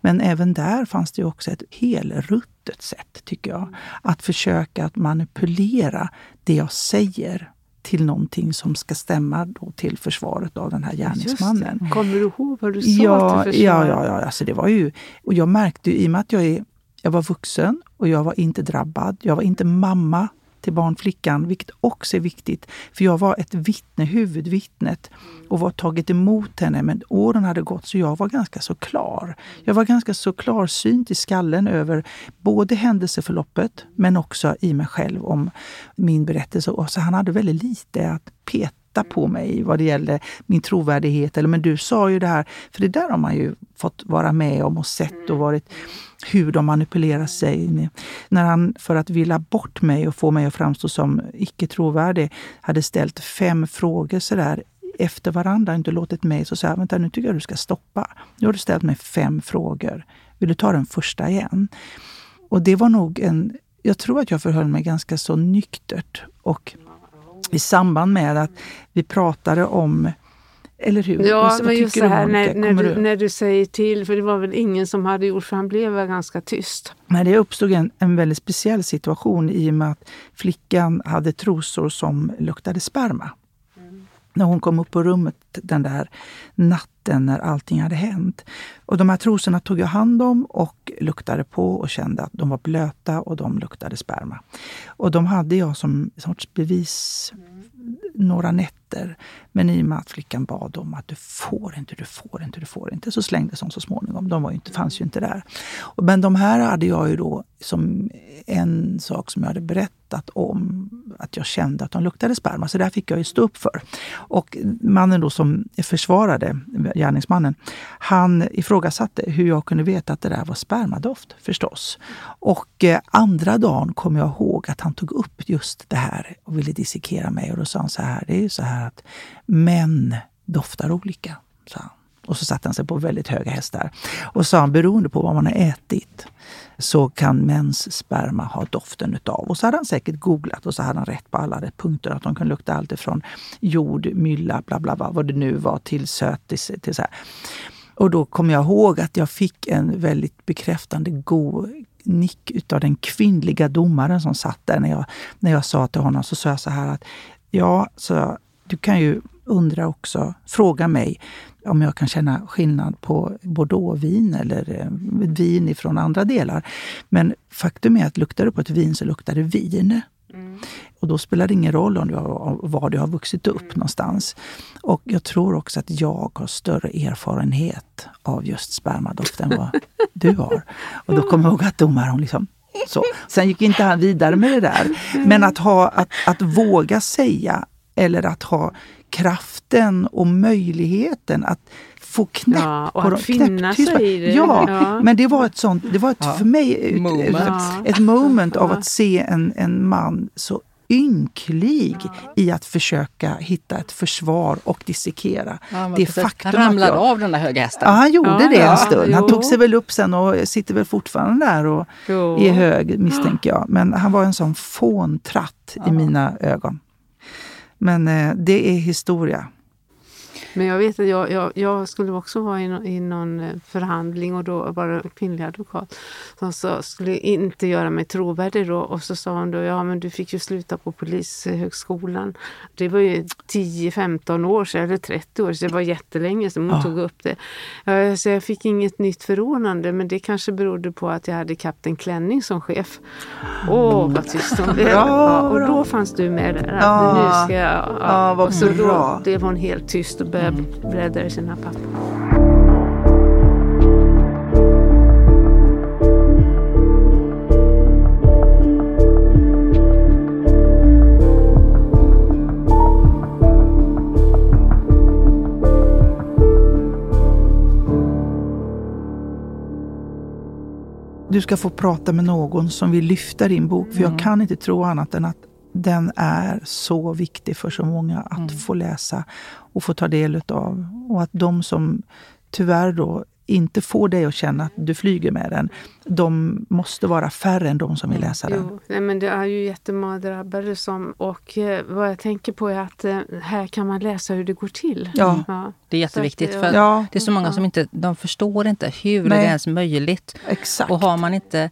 Men även där fanns det ju också ett helruttet sätt, tycker jag, att försöka att manipulera det jag säger till någonting som ska stämma då till försvaret av den här gärningsmannen. Kommer du ihåg vad du sa Ja, till ja, försvaret? ja, ja. Alltså det var ju, och jag märkte ju, i och med att jag, är, jag var vuxen och jag var inte drabbad. Jag var inte mamma till barnflickan, vilket också är viktigt. För jag var ett vittne, huvudvittnet och var tagit emot henne. Men åren hade gått så jag var ganska så klar. Jag var ganska så klarsynt i skallen över både händelseförloppet men också i mig själv om min berättelse. Och så han hade väldigt lite att peta lita på mig vad det gäller min trovärdighet. Eller men du sa ju det här, för det där har man ju fått vara med om och sett och varit hur de manipulerar sig. När han, för att vilja bort mig och få mig att framstå som icke trovärdig, hade ställt fem frågor sådär efter varandra, inte låtit mig så säga, vänta nu tycker jag du ska stoppa. Nu har du ställt mig fem frågor. Vill du ta den första igen? Och det var nog en... Jag tror att jag förhöll mig ganska så nyktert. Och i samband med att vi pratade om eller hur? Ja, men just så här när, när, du, när du säger till, för det var väl ingen som hade gjort, för han blev väl ganska tyst. Men det uppstod en, en väldigt speciell situation i och med att flickan hade trosor som luktade sperma när hon kom upp på rummet den där natten när allting hade hänt. Och de här trosorna tog jag hand om och luktade på och kände att de var blöta och de luktade sperma. Och de hade jag som sorts bevis några nätter. Men i och med att flickan bad om att du får inte, du får inte, du får inte, så slängdes hon så småningom. De var ju inte, fanns ju inte där. Men de här hade jag ju då som en sak som jag hade berättat om, att jag kände att de luktade sperma. Så det fick jag ju stå upp för. Och mannen då som försvarade, gärningsmannen, han ifrågasatte hur jag kunde veta att det där var spermadoft förstås. Och eh, andra dagen kom jag ihåg att han tog upp just det här och ville dissekera mig. Och då sa han så här, det är ju så här att män doftar olika. sa han. Och så satte han sig på väldigt höga hästar. Och sa han, beroende på vad man har ätit så kan mäns sperma ha doften utav. Och så hade han säkert googlat och så hade han rätt på alla punkter. Att de kan lukta allt ifrån jord, mylla, bla bla bla, vad det nu var, till sötis. Till så här. Och då kom jag ihåg att jag fick en väldigt bekräftande god nick utav den kvinnliga domaren som satt där när jag, när jag sa till honom. Så sa jag så här att ja, så du kan ju undra också, fråga mig om jag kan känna skillnad på bordeauxvin eller eh, vin från andra delar. Men faktum är att luktar du på ett vin så luktar det vin. Mm. Och då spelar det ingen roll om du har, var du har vuxit upp mm. någonstans. Och jag tror också att jag har större erfarenhet av just spermadoft än vad du har. Och då kommer jag ihåg att domaren liksom så. Sen gick inte han vidare med det där. Men att, ha, att, att våga säga eller att ha kraften och möjligheten att få knäpp ja, och på att finna sig i det. Ja, ja, men det var ett sånt, det var ett, ja. för mig moment. Ett, ett moment av att se en, en man så ynklig i att försöka hitta ett försvar och dissekera. Ja, det faktum han ramlade jag, av den där höga hästen. Ja, han gjorde ja, det en stund. Han tog sig väl upp sen och sitter väl fortfarande där och jo. är hög misstänker jag. Men han var en sån fåntratt i mina ögon. Men eh, det är historia. Men jag vet att jag, jag, jag skulle också vara i, no, i någon eh, förhandling och då var det en kvinnlig advokat som sa, skulle inte göra mig trovärdig då. Och så sa hon då, ja men du fick ju sluta på Polishögskolan. Det var ju 10-15 år sedan, eller 30 år sedan, det var jättelänge sedan hon ja. tog upp det. Så jag fick inget nytt förordnande men det kanske berodde på att jag hade Kapten Klänning som chef. Åh, oh, vad tyst hon blev. Ja, och då fanns du med där. Ja. Nu ska jag, ja. ja vad och så bra. då blev hon helt tyst och började bläddrar i sina papper. Du ska få prata med någon som vill lyfta din bok. För mm. jag kan inte tro annat än att den är så viktig för så många att mm. få läsa och få ta del av. Och att de som tyvärr då inte får dig att känna att du flyger med den, de måste vara färre än de som vill läsa den. Jo, nej, men det är ju jättemånga drabbade som... Och eh, vad jag tänker på är att eh, här kan man läsa hur det går till. Ja. ja. Det är jätteviktigt. för ja. Det är så många som inte de förstår inte hur nej. det är ens möjligt. Exakt. Och har man inte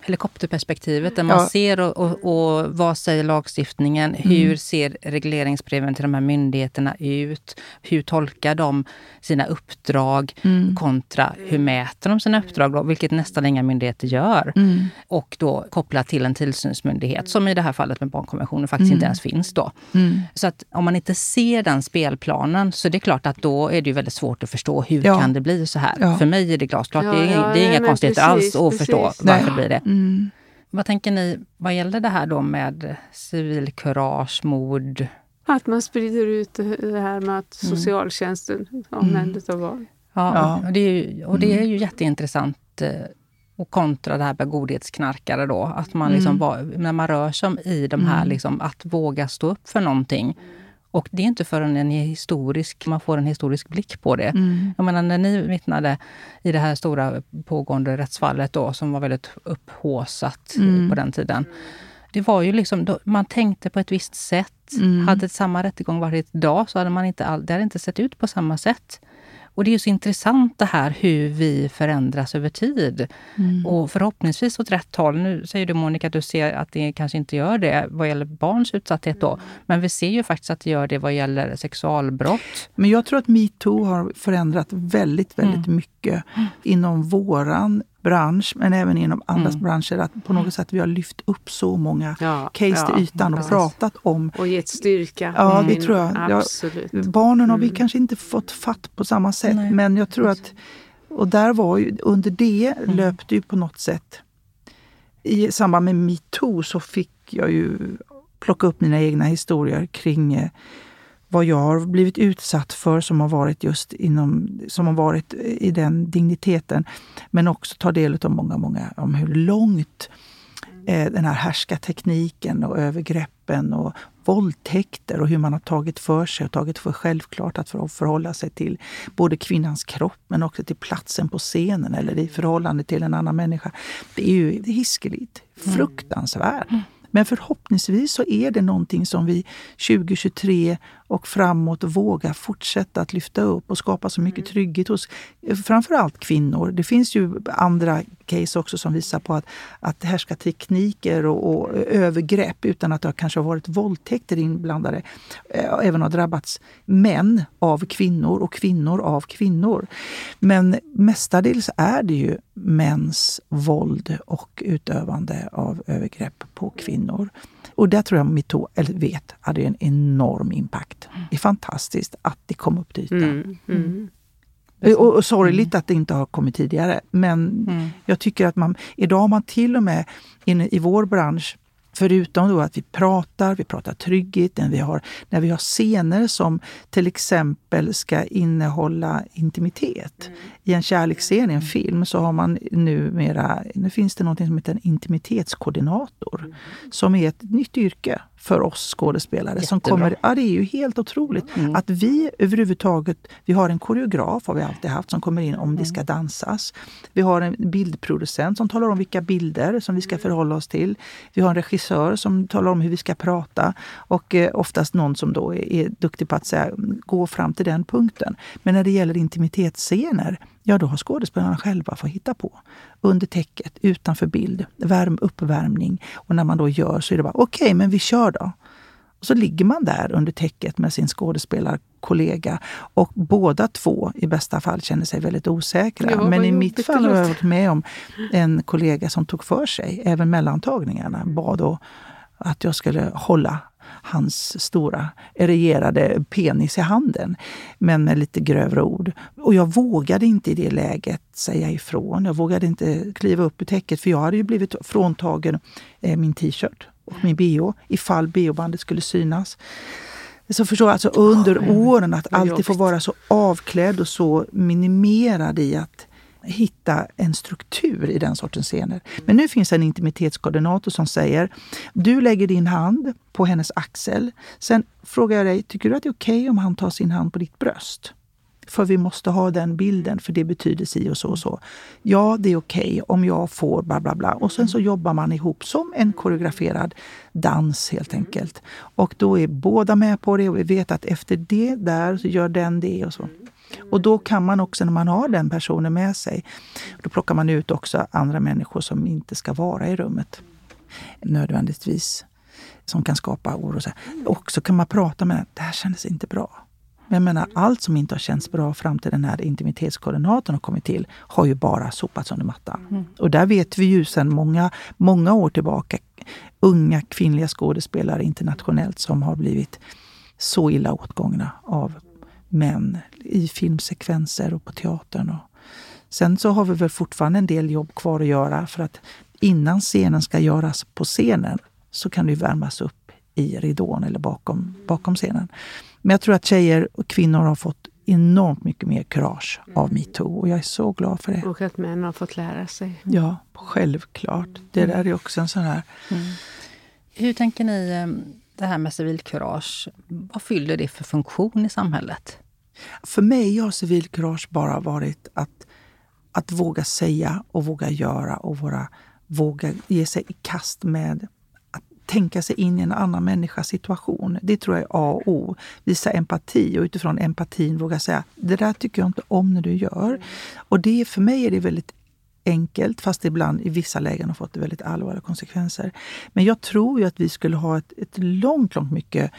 helikopterperspektivet där man ja. ser och, och, och, vad säger lagstiftningen? Mm. Hur ser regleringsbreven till de här myndigheterna ut? Hur tolkar de sina uppdrag mm. kontra hur mäter de sina uppdrag? Då, vilket nästan inga myndigheter gör. Mm. Och då kopplat till en tillsynsmyndighet som i det här fallet med barnkonventionen faktiskt inte mm. ens finns då. Mm. Så att om man inte ser den spelplanen så det är klart att då är det väldigt svårt att förstå hur ja. kan det bli så här? Ja. För mig är det glasklart. Det är, det är inga konstigheter alls att precis. förstå varför Nej. det blir det. Mm. Vad tänker ni vad gäller det här då med civilkurage, mod, Att man sprider ut det här med att mm. socialtjänsten omhändertar mm. barn. Ja, ja. Och, det är ju, och det är ju jätteintressant eh, och kontra det här med godhetsknarkare då. Att man liksom, var, när man rör sig i de här, liksom, att våga stå upp för någonting. Och det är inte förrän en historisk, man får en historisk blick på det. Mm. Jag menar när ni vittnade i det här stora pågående rättsfallet då, som var väldigt upphåsat mm. på den tiden. Det var ju liksom, då, man tänkte på ett visst sätt. Mm. Hade samma rättegång varit idag så hade man inte, all, det hade inte sett ut på samma sätt. Och det är så intressant det här hur vi förändras över tid. Mm. Och förhoppningsvis åt rätt håll. Nu säger du Monica att du ser att det kanske inte gör det vad gäller barns utsatthet då. Men vi ser ju faktiskt att det gör det vad gäller sexualbrott. Men jag tror att metoo har förändrat väldigt, väldigt mm. mycket inom våran bransch, men även inom andras mm. branscher, att på något sätt vi har lyft upp så många ja, case ja, till ytan och pratat om... Och gett styrka. Ja, det tror jag. Absolut. jag barnen har vi mm. kanske inte fått fatt på samma sätt, Nej. men jag tror att... Och där var ju, under det mm. löpte ju på något sätt... I samband med metoo så fick jag ju plocka upp mina egna historier kring eh, vad jag har blivit utsatt för som har varit just inom, som har varit i den digniteten. Men också ta del av många, många om hur långt eh, den här härskartekniken och övergreppen och våldtäkter och hur man har tagit för sig och tagit för självklart att förhålla sig till både kvinnans kropp men också till platsen på scenen eller i förhållande till en annan människa. Det är ju hiskeligt, fruktansvärt. Mm. Men förhoppningsvis så är det någonting som vi 2023 och framåt vågar fortsätta att lyfta upp och skapa så mycket mm. trygghet hos framförallt kvinnor. Det finns ju andra case också som visar på att, att härska tekniker och, och övergrepp utan att det kanske har varit våldtäkter inblandade eh, även har drabbats män av kvinnor och kvinnor av kvinnor. Men mestadels är det ju mäns våld och utövande av övergrepp på kvinnor. Och där tror jag metoo, eller vet, hade en enorm impact. Det är fantastiskt att det kom upp till ytan. Mm, mm. Och, och sorgligt att det inte har kommit tidigare. Men mm. jag tycker att man, idag har man till och med inne i vår bransch Förutom då att vi pratar, vi pratar trygghet, när vi har, när vi har scener som till exempel ska innehålla intimitet. Mm. I en kärleksscen i en film så har man numera, nu finns det något som heter en intimitetskoordinator. Mm. Som är ett nytt yrke för oss skådespelare. Som kommer, ja, det är ju helt otroligt mm. att vi överhuvudtaget, vi har en koreograf har vi alltid haft som kommer in om det ska dansas. Vi har en bildproducent som talar om vilka bilder som vi ska förhålla oss till. Vi har en regissör som talar om hur vi ska prata och eh, oftast någon som då är, är duktig på att säga, gå fram till den punkten. Men när det gäller intimitetsscener ja då har skådespelarna själva fått hitta på. Under täcket, utanför bild, värm, uppvärmning. Och när man då gör så är det bara okej, okay, men vi kör då. Och så ligger man där under täcket med sin skådespelarkollega och båda två i bästa fall känner sig väldigt osäkra. Ja, Men i mitt fall har jag varit med om en kollega som tog för sig, även mellan tagningarna, bad då att jag skulle hålla hans stora regerade penis i handen, men med lite grövre ord. Och jag vågade inte i det läget säga ifrån. Jag vågade inte kliva upp ur täcket för jag hade ju blivit fråntagen eh, min t-shirt och min bh ifall bh-bandet skulle synas. Så förstår alltså under åren att alltid få vara så avklädd och så minimerad i att hitta en struktur i den sortens scener. Men nu finns en intimitetskoordinator som säger du lägger din hand på hennes axel. Sen frågar jag dig, tycker du att det är okej okay om han tar sin hand på ditt bröst? För vi måste ha den bilden, för det betyder si och så och så. Ja, det är okej okay om jag får bla bla bla. Och sen så jobbar man ihop som en koreograferad dans helt enkelt. Och då är båda med på det och vi vet att efter det där så gör den det och så. Och då kan man också, när man har den personen med sig, då plockar man ut också andra människor som inte ska vara i rummet nödvändigtvis. Som kan skapa oro. Och så kan man prata med den. Det här kändes inte bra. Men jag menar, allt som inte har känts bra fram till den här intimitetskoordinatorn har kommit till har ju bara sopats under mattan. Mm. Och där vet vi ju sedan många, många år tillbaka unga kvinnliga skådespelare internationellt som har blivit så illa åtgångna av män i filmsekvenser och på teatern. Och sen så har vi väl fortfarande en del jobb kvar att göra för att innan scenen ska göras på scenen så kan det värmas upp i ridån eller bakom, bakom scenen. Men jag tror att tjejer och kvinnor har fått enormt mycket mer kurage av metoo och jag är så glad för det. Och att män har fått lära sig. Ja, självklart. Det där är också en sån här... Mm. Hur tänker ni eh, det här med civilkurage? Vad fyller det för funktion i samhället? För mig har civilkurage bara varit att, att våga säga och våga göra och våra, våga ge sig i kast med tänka sig in i en annan människas situation. Det tror jag är A och O. Visa empati och utifrån empatin våga säga det där tycker jag inte om när du gör. Och det, för mig är det väldigt enkelt, fast ibland i vissa lägen har fått väldigt allvarliga konsekvenser. Men jag tror ju att vi skulle ha ett, ett långt, långt mycket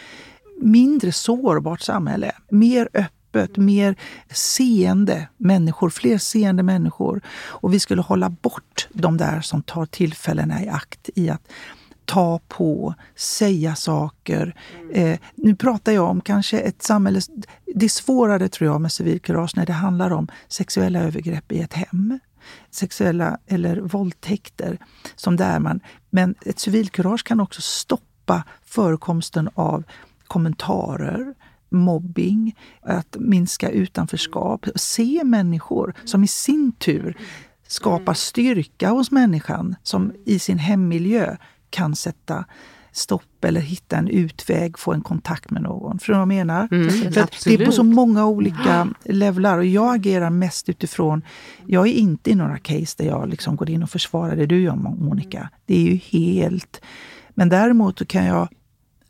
mindre sårbart samhälle. Mer öppet, mer seende människor, fler seende människor. Och vi skulle hålla bort de där som tar tillfällena i akt i att ta på, säga saker. Eh, nu pratar jag om kanske ett samhälle... Det är svårare tror jag med civilkurage när det handlar om sexuella övergrepp i ett hem. Sexuella eller våldtäkter. Som där man, men ett civilkurage kan också stoppa förekomsten av kommentarer, mobbing, att minska utanförskap. Se människor som i sin tur skapar styrka hos människan som i sin hemmiljö kan sätta stopp eller hitta en utväg, få en kontakt med någon. För jag menar? Mm, För det är på så många olika levlar och jag agerar mest utifrån... Jag är inte i några case där jag liksom går in och försvarar det du gör Monica. Det är ju helt... Men däremot kan jag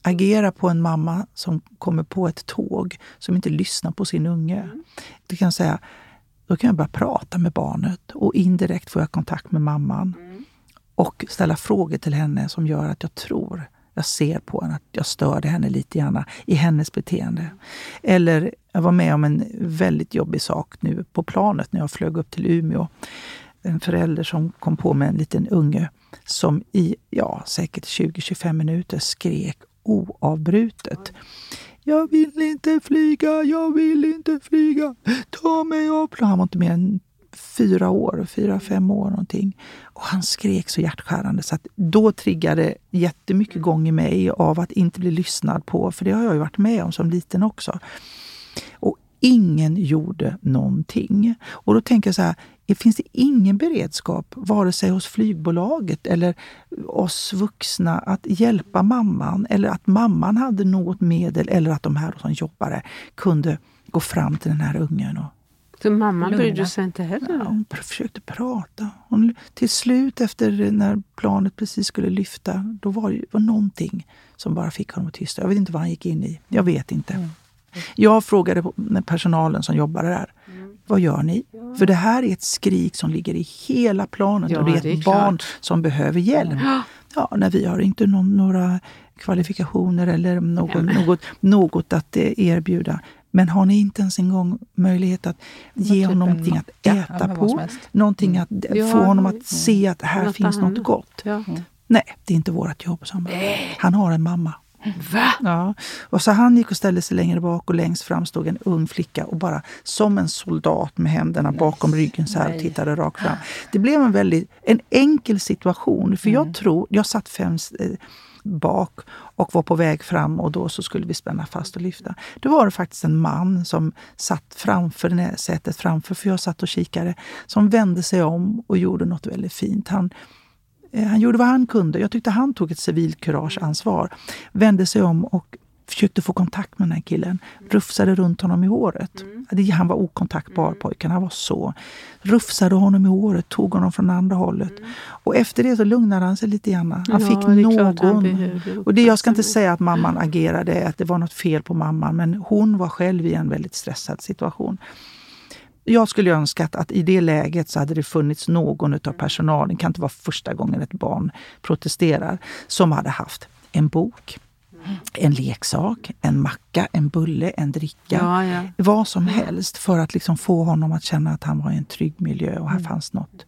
agera på en mamma som kommer på ett tåg som inte lyssnar på sin unge. Du kan säga, då kan jag börja prata med barnet och indirekt får jag kontakt med mamman och ställa frågor till henne som gör att jag tror, jag ser på henne att jag störde henne lite grann i hennes beteende. Eller jag var med om en väldigt jobbig sak nu på planet när jag flög upp till Umeå. En förälder som kom på med en liten unge som i ja, säkert 20-25 minuter skrek oavbrutet. Jag vill inte flyga, jag vill inte flyga, ta mig av Han var inte mer än fyra år, fyra, fem år någonting. Och han skrek så hjärtskärande så att då triggade jättemycket gång i mig av att inte bli lyssnad på, för det har jag ju varit med om som liten också. Och ingen gjorde någonting. Och då tänker jag så här, finns det ingen beredskap, vare sig hos flygbolaget eller oss vuxna, att hjälpa mamman? Eller att mamman hade något medel eller att de här som jobbade kunde gå fram till den här ungen och så mamman brydde sig inte heller? Ja, hon försökte prata. Hon, till slut, efter när planet precis skulle lyfta, då var det var någonting som bara fick honom att tysta. Jag vet inte vad han gick in i. Jag vet inte. Mm. Jag frågade personalen som jobbade där. Mm. Vad gör ni? Ja. För det här är ett skrik som ligger i hela planet ja, och det är ett det är barn som behöver hjälp. Ja. ja, när vi har inte någon, några kvalifikationer eller någon, något, något att eh, erbjuda. Men har ni inte ens en gång möjlighet att ge honom någonting att äta på? Någonting att mm. få honom att se att här finns något gott. Mm. Nej, det är inte vårt jobb. Så han, bara, han har en mamma. Va? Ja. Och så han gick och ställde sig längre bak och längst fram stod en ung flicka och bara som en soldat med händerna bakom ryggen så här och tittade rakt fram. Det blev en väldigt en enkel situation. För mm. jag tror, jag satt främst eh, bak och var på väg fram och då så skulle vi spänna fast och lyfta. Då var det faktiskt en man som satt framför det här sätet framför, för jag satt och kikade, som vände sig om och gjorde något väldigt fint. Han, eh, han gjorde vad han kunde. Jag tyckte han tog ett civilkurageansvar. Vände sig om och försökte få kontakt med den här killen. Rufsade runt honom i håret. Mm. Han var okontaktbar mm. pojken. Han var så. Rufsade honom i håret, tog honom från andra hållet. Mm. Och efter det så lugnade han sig lite grann. Han ja, fick någon. och det, jag ska inte säga att mamman agerade, att det var något fel på mamman. Men hon var själv i en väldigt stressad situation. Jag skulle önska att i det läget så hade det funnits någon av mm. personalen, det kan inte vara första gången ett barn protesterar, som hade haft en bok, en leksak, en macka, en bulle, en dricka. Ja, ja. Vad som helst för att liksom få honom att känna att han var i en trygg miljö och här mm. fanns något,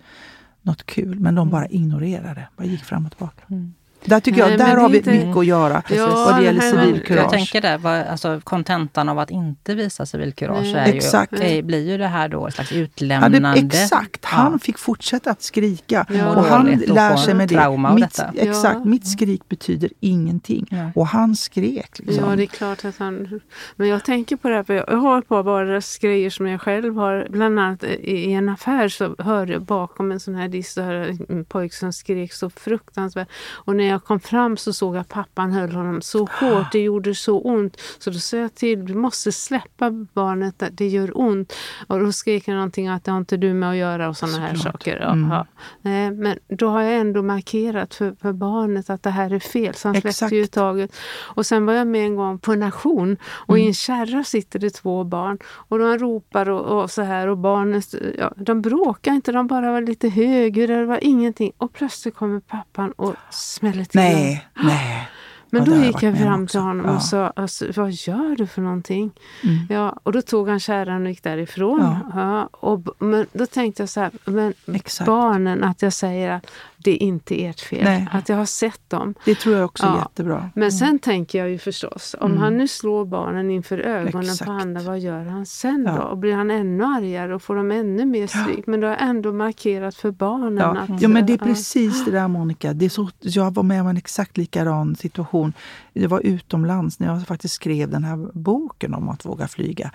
något kul. Men de bara ignorerade, bara gick fram och tillbaka. Mm. Där tycker jag, Nej, där har vi det inte- mycket att göra Ja, vad det gäller det civilkurage. Jag tänker vad- alltså kontentan av att inte visa civilkurage är ju, Exakt. blir ju det här då ett slags Ja, utlämnande. det, exakt, han Ja. fick fortsätta att skrika. Ja. Och han lär sig med det. Mitt, exakt, Ja. mitt skrik betyder ingenting. Ja. Och han skrek. Liksom. Ja, det är klart att han... Men jag tänker på det här, för jag har ett par bara grejer som jag själv har. Bland annat i en affär så hörde jag bakom en sån här disk så en pojke som skrek så fruktansvärt. Och när jag kom fram så såg jag att pappan höll honom så hårt, det gjorde så ont. Så då sa jag till, du måste släppa barnet, det gör ont. Och då skrek han någonting att det har inte du med att göra och såna här saker. Mm. Nej, men då har jag ändå markerat för, för barnet att det här är fel. Så han Exakt. släppte ju taget. Och sen var jag med en gång på en auktion och Mm. i en kärra sitter det två barn. Och de ropar och, och så här och barnet, ja, de bråkar inte, de bara var lite högre, det var ingenting. Och plötsligt kommer pappan och smäller honom. Nej, nej. Men då gick jag fram till honom Ja. och sa, alltså, vad gör du för någonting? Mm. Ja, och då tog han kärran och gick därifrån. Ja. Ja. och, men då tänkte jag så här, men Exakt. barnen, att jag säger att det är inte ert fel. Nej. Att jag har sett dem. Det tror jag också är Ja. jättebra. Men sen tänker jag ju förstås, om Mm. han nu slår barnen inför ögonen Exakt. på andra, vad gör han sen Ja. då? Och blir han ännu argare och får de ännu mer stryk? Men då har ändå markerat för barnen Ja. att... ja, men det är ja. precis det där Monica. Det är så, jag var med om en exakt likadan situation. Jag var utomlands när jag faktiskt skrev den här boken om att våga flyga.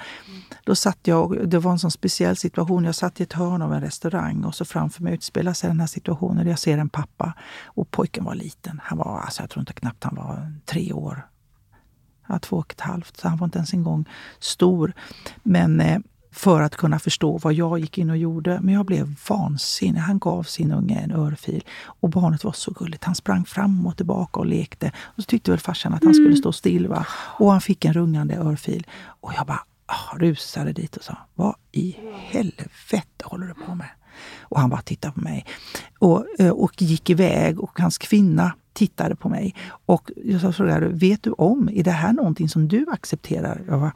Då satt jag, det var en sån speciell situation. Jag satt i ett hörn av en restaurang och så framför mig utspelar sig den här situationen. Jag ser en pappa och pojken var liten. Han var, alltså jag tror inte knappt han var tre år. Ja, två och ett halvt, så han var inte ens en gång stor. Men eh, för att kunna förstå vad jag gick in och gjorde. Men jag blev vansinnig. Han gav sin unge en örfil och barnet var så gulligt. Han sprang fram och tillbaka och lekte. Och så tyckte väl farsan att han skulle stå still. Va? Och han fick en rungande örfil. Och jag bara ah, rusade dit och sa, vad i helvete håller du på med? Och han bara tittade på mig och, eh, och gick iväg och hans kvinna tittade på mig. Och jag frågade, vet du om, är det här någonting som du accepterar?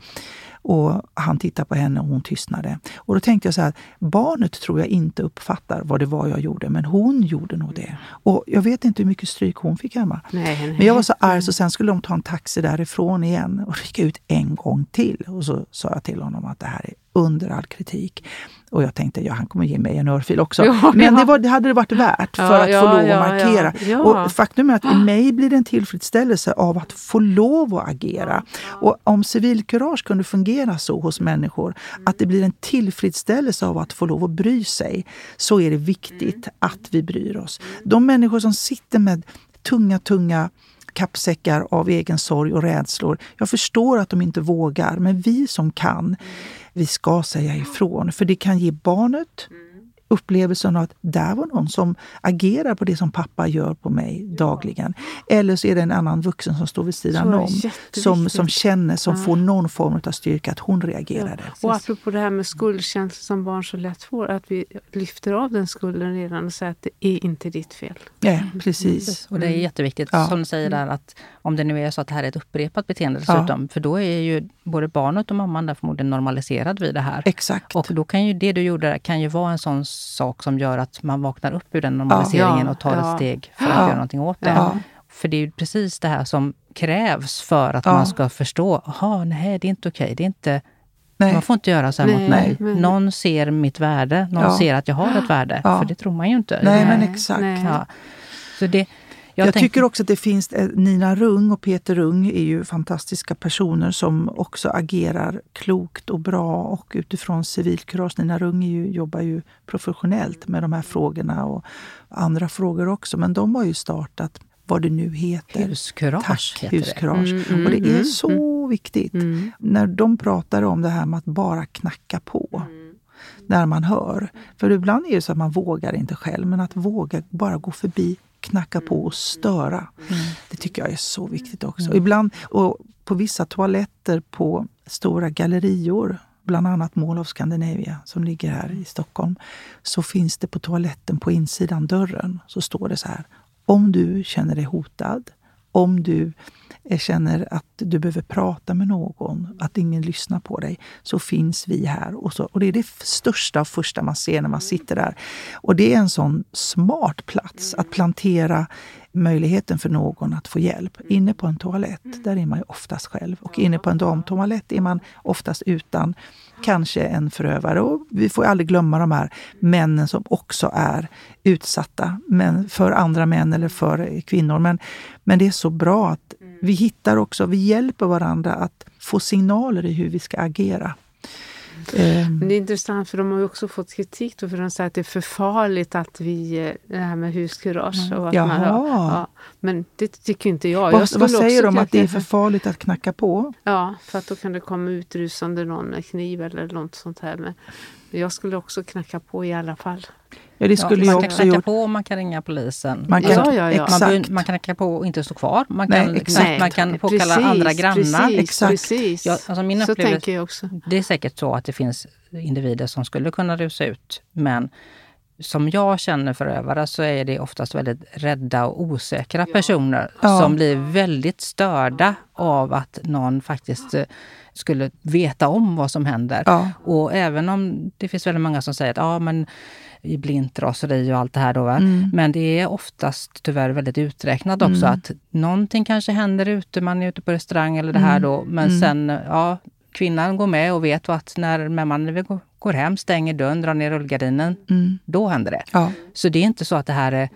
Och han tittade på henne och hon tystnade. Och då tänkte jag så här, barnet tror jag inte uppfattar vad det var jag gjorde, men hon gjorde nog det. Och jag vet inte hur mycket stryk hon fick hemma. Nej, nej. Men jag var så arg så sen skulle de ta en taxi därifrån igen och gick ut en gång till. Och så sa jag till honom att det här är under all kritik. Och jag tänkte, ja han kommer ge mig en örfil också. Ja, Men det, var, det hade det varit värt för Ja, att få lov att markera. Och faktum är att i mig blir det en tillfredsställelse av att få lov att agera. Och om civilkurage kunde fungera så hos människor, att det blir en tillfredsställelse av att få lov att bry sig, så är det viktigt att vi bryr oss. De människor som sitter med tunga, tunga kappsäckar av egen sorg och rädslor. Jag förstår att de inte vågar, men vi som kan, vi ska säga ifrån. För det kan ge barnet upplevelsen av att där var någon som agerar på det som pappa gör på mig dagligen. Eller så är det en annan vuxen som står vid sidan om. jätteviktigt. Som, som känner, som Ja. får någon form av styrka, att hon reagerade. Och apropå det här med skuldkänsla som barn så lätt får, att vi lyfter av den skulden redan och säger att det är inte ditt fel. Ja, precis. Och det är jätteviktigt, Ja. som du säger där, att om det nu är så att det här är ett upprepat beteende dessutom, för då är ju både barnet och mamman där förmodligen normaliserad vid det här. Exakt. Och då kan ju det du gjorde där kan ju vara en sån sak som gör att man vaknar upp ur den normaliseringen Ja, och tar ja. ett steg för att Ja. göra någonting åt det. Ja. För det är ju precis det här som krävs för att Ja. man ska förstå, jaha, nej det är inte okej, det är inte Nej. Man får inte göra så här Nej, mot mig. men- Någon ser mitt värde, någon Ja. ser att jag har ett värde. Ja. För det tror man ju inte. Nej, men Nej, exakt. nej. Ja. Så det, Jag, tänker- tycker också att det finns, eh, Nina Rung och Peter Rung är ju fantastiska personer som också agerar klokt och bra och utifrån civilkurage. Nina Rung ju, jobbar ju professionellt med de här frågorna och andra frågor också. Men de har ju startat vad det nu heter. Huskurage Tack, heter det. huskurage. Mm, mm, och det är mm, så viktigt. Mm. När de pratar om det här med att bara knacka på. När man hör. För ibland är det så att man vågar inte själv, men att våga bara gå förbi, knacka på och störa. Det tycker jag är så viktigt också. Och ibland, och på vissa toaletter på stora gallerior, bland annat Mall of Scandinavia som ligger här i Stockholm, så finns det på toaletten på insidan dörren så står det så här. Om du känner dig hotad, om du eh, känner att du behöver prata med någon, att ingen lyssnar på dig, så finns vi här. Och, så, och Det är det största och första man ser när man sitter där. Och det är en sån smart plats att plantera möjligheten för någon att få hjälp. Inne på en toalett, där är man ju oftast själv. Och inne på en damtoalett är man oftast utan kanske en förövare. Och vi får aldrig glömma de här männen som också är utsatta men för andra män eller för kvinnor. Men, men det är så bra att vi hittar också, vi hjälper varandra att få signaler i hur vi ska agera. Ehm. Men det är intressant för de har ju också fått kritik då för de säger att det är för farligt att vi, eh, det här med huskurage. Och att Jaha. man, ja, men det tycker inte jag. Vad, jag vad säger de? Att det är för farligt att knacka på? Ja, för att då kan det komma utrusande någon med kniv eller något sånt här. Men jag skulle också knacka på i alla fall. Ja, det skulle man jag kan också knacka gjort. på och man kan ringa polisen. Man kan, Ja, ja, ja. Man, man kan knacka på och inte stå kvar. Man Nej, kan, exakt. man kan påkalla Precis, andra grannar. Precis, Exakt. precis. Ja, alltså min så tänker jag också. Det är säkert så att det finns individer som skulle kunna rusa ut. Men som jag känner förövare så är det oftast väldigt rädda och osäkra personer Ja. som blir väldigt störda av att någon faktiskt eh, skulle veta om vad som händer. Ja. Och även om det finns väldigt många som säger att ja, men i blint raseri och allt det här då. Mm. Men det är oftast tyvärr väldigt uträknat också Mm. att någonting kanske händer ute, man är ute på restaurang eller det här Mm. då. Men Mm. sen, ja, kvinnan går med och vet att när mannen går- går hem, stänger dörren, drar ner rullgardinen, Mm. då händer det. Ja. Så det är inte så att det här är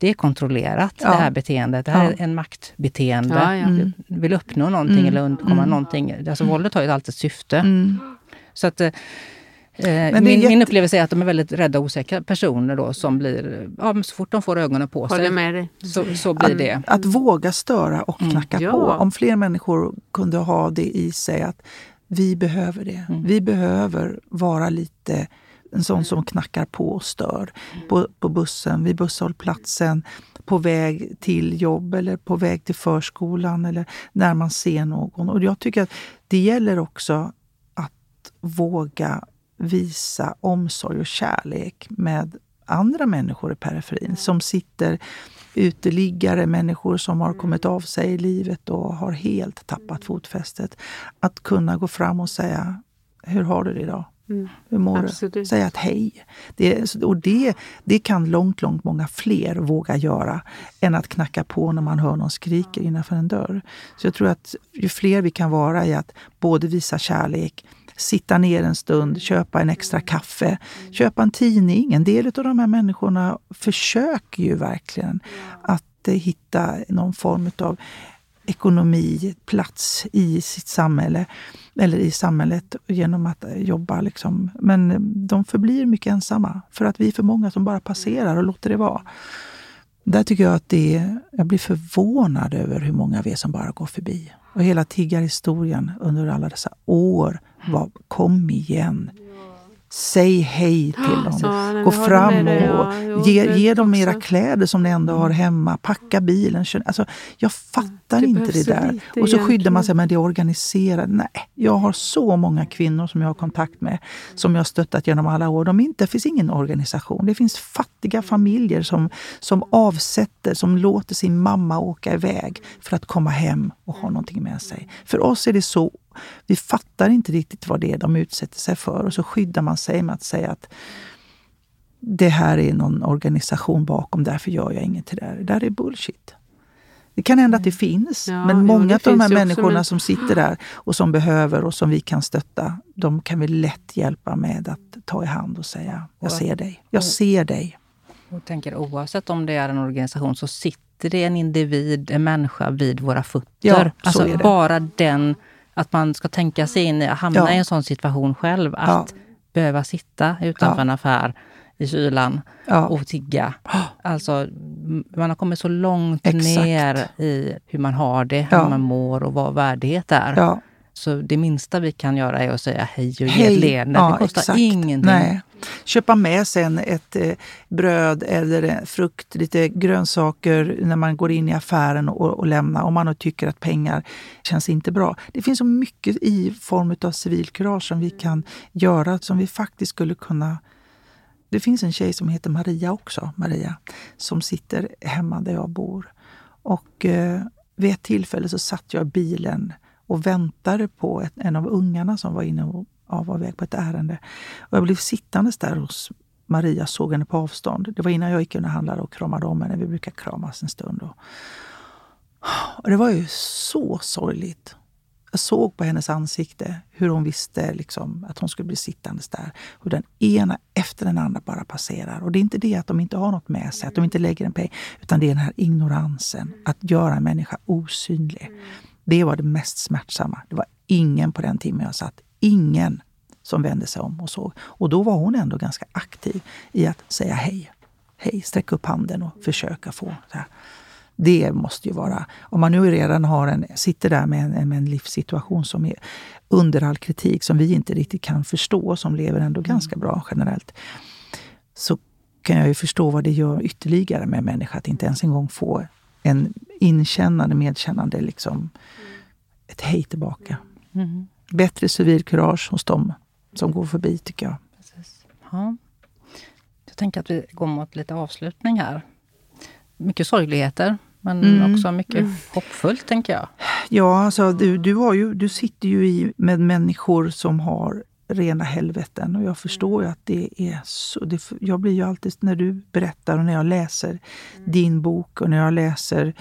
det är kontrollerat, Ja. det här beteendet. Det här Ja. är en maktbeteende. Ja. Mm. Vill uppnå någonting Mm. eller undkomma Mm. någonting. Alltså våldet har ju alltid ett syfte. Mm. Så att, eh, min, jätte- min upplevelse är att de är väldigt rädda och osäkra personer då som blir, ja så fort de får ögonen på sig med dig. så, så blir det. Att våga störa och Mm. knacka Ja. på. Om fler människor kunde ha det i sig att vi behöver det. Mm. Vi behöver vara lite en sån som knackar på och stör. På, på bussen, vid busshållplatsen, på väg till jobb eller på väg till förskolan eller när man ser någon. Och jag tycker att det gäller också att våga visa omsorg och kärlek med andra människor i periferin som sitter uteliggare, människor som har kommit av sig i livet och har helt tappat fotfästet. Att kunna gå fram och säga, hur har du det idag? Mm. Hur mår Absolut. du? Säga ett hej. Det, och det, det kan långt, långt många fler våga göra än att knacka på när man hör någon skriker innanför en dörr. Så jag tror att ju fler vi kan vara i att både visa kärlek, sitta ner en stund, köpa en extra kaffe, köpa en tidning. En del av de här människorna försöker ju verkligen att eh, hitta någon form av ekonomi, plats i sitt samhälle eller i samhället genom att eh, jobba. Liksom. Men eh, de förblir mycket ensamma för att vi är för många som bara passerar och låter det vara. Där tycker jag att det är, jag blir förvånad över hur många vi är som bara går förbi. Och hela tiggarhistorien under alla dessa år var kom igen. Säg hej till dem. Ja, nej, Gå fram och Ja, jo, ge, ge dem också. era kläder som ni ändå har hemma. Packa bilen. kör- Alltså, jag fattar Det inte det där. Och så skyddar man sig med det organiserade. Nej, jag har så många kvinnor som jag har kontakt med, som jag har stöttat genom alla år. De är inte, det finns ingen organisation. Det finns fattiga familjer som, som avsätter, som låter sin mamma åka iväg för att komma hem och ha någonting med sig. För oss är det så vi fattar inte riktigt vad det är de utsätter sig för och så skyddar man sig med att säga att det här är någon organisation bakom, därför gör jag inget till det här. Det där är bullshit. Det kan hända att det finns, Ja, men många av de här människorna men- som sitter där och som behöver och som vi kan stötta, de kan vi lätt hjälpa med att ta i hand och säga, jag ser dig. Jag ser dig. Och tänker oavsett om det är en organisation så sitter det en individ, en människa vid våra fötter. Ja, så alltså är det. bara den, att man ska tänka sig in i, hamna Ja. i en sån situation själv. Att behöva sitta utanför Ja. en affär i kylan Ja. och tigga. Alltså, man har kommit så långt Exakt. ner i hur man har det, hur Ja. man mår och vad värdighet är. Så det minsta vi kan göra är att säga hej och ge Hej. ett leende. Ja, det kostar exakt. ingenting. Nej. Köpa med sen ett eh, bröd eller en frukt, lite grönsaker när man går in i affären och, och lämnar. Om man nu tycker att pengar känns inte bra. Det finns så mycket i form av civilkurage som vi kan göra som vi faktiskt skulle kunna det finns en tjej som heter Maria också, Maria, som sitter hemma där jag bor. Och eh, vid ett tillfälle så satt jag i bilen och väntade på ett, en av ungarna som var inne och ja, var väg på ett ärende. Och jag blev sittandes där hos Maria såg henne på avstånd. Det var innan jag gick in och handlade och kramade om henne. Vi brukar kramas en stund. Och, och det var ju så sorgligt. Jag såg på hennes ansikte hur hon visste liksom, att hon skulle bli sittandes där. Hur den ena efter den andra bara passerar. Och det är inte det att de inte har något med sig, att de inte lägger en peng. Utan det är den här ignoransen, att göra en människa osynlig. Det var det mest smärtsamma. Det var ingen på den timmen jag satt, ingen som vände sig om och såg. Och då var hon ändå ganska aktiv i att säga hej. Hej, sträcka upp handen och försöka få. Här. Det måste ju vara, om man nu redan har en, sitter där med en, med en livssituation som är under all kritik, som vi inte riktigt kan förstå, som lever ändå ganska bra generellt, så kan jag ju förstå vad det gör ytterligare med en människa att inte ens en gång få en inkännande, medkännande, liksom, ett hej tillbaka. Mm. Bättre civilkurage hos dem som går förbi, tycker jag. Precis. Ja. Jag tänker att vi går mot lite avslutning här. Mycket sorgligheter, men mm. också mycket mm. hoppfullt, tänker jag. Ja, alltså, du, du, har ju, du sitter ju i, med människor som har rena helveten. Och jag förstår ju att det är så. Det, jag blir ju alltid, när du berättar och när jag läser mm. din bok och när jag läser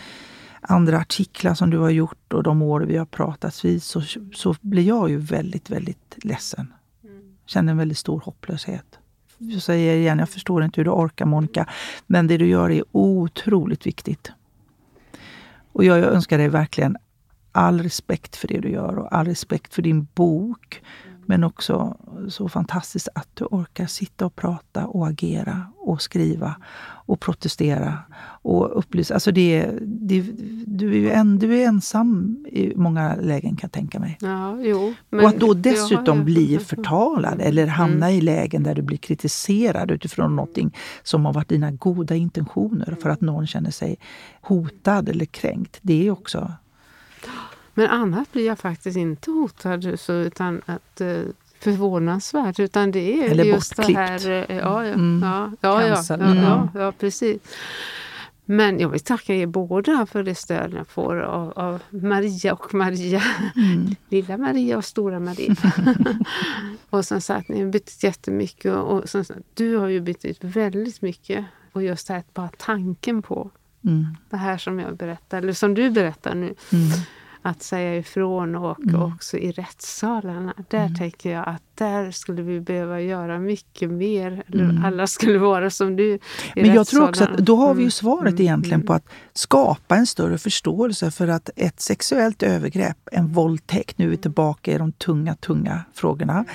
andra artiklar som du har gjort och de år vi har pratats vid så, så blir jag ju väldigt, väldigt ledsen. Mm. Känner en väldigt stor hopplöshet. Jag säger igen, jag förstår inte hur du orkar Monica, men det du gör är otroligt viktigt. Och jag önskar dig verkligen all respekt för det du gör och all respekt för din bok. Men också så fantastiskt att du orkar sitta och prata och agera och skriva och protestera och upplysa. Alltså det, det, du, är ju en, du är ensam i många lägen kan jag tänka mig. Ja, jo, och att då dessutom bli förtalad eller hamna mm. i lägen där du blir kritiserad utifrån någonting som har varit dina goda intentioner för att någon känner sig hotad eller kränkt. Det är också men annars blir jag faktiskt inte hotad, så, utan att eh, förvånansvärt. Utan det är Eller just bortklippt. det här... Eh, ja, ja, mm. ja, ja, ja, ja, mm. ja, ja, precis. Men jag vill tacka er båda för det stöd jag får av, av Maria och Maria. Mm. Lilla Maria och stora Maria. och som sagt, ni har betytt jättemycket. Och, och som sagt, du har ju betytt väldigt mycket. Och just det här, bara tanken på mm. det här som jag berättar, eller som du berättar nu. Mm att säga ifrån och mm. också i rättssalarna. Där mm. tänker jag att där skulle vi behöva göra mycket mer. Mm. alla skulle vara som du. Men jag tror också att då har vi ju mm. svaret mm. egentligen på att skapa en större förståelse för att ett sexuellt övergrepp, en våldtäkt, nu är vi tillbaka i de tunga, tunga frågorna,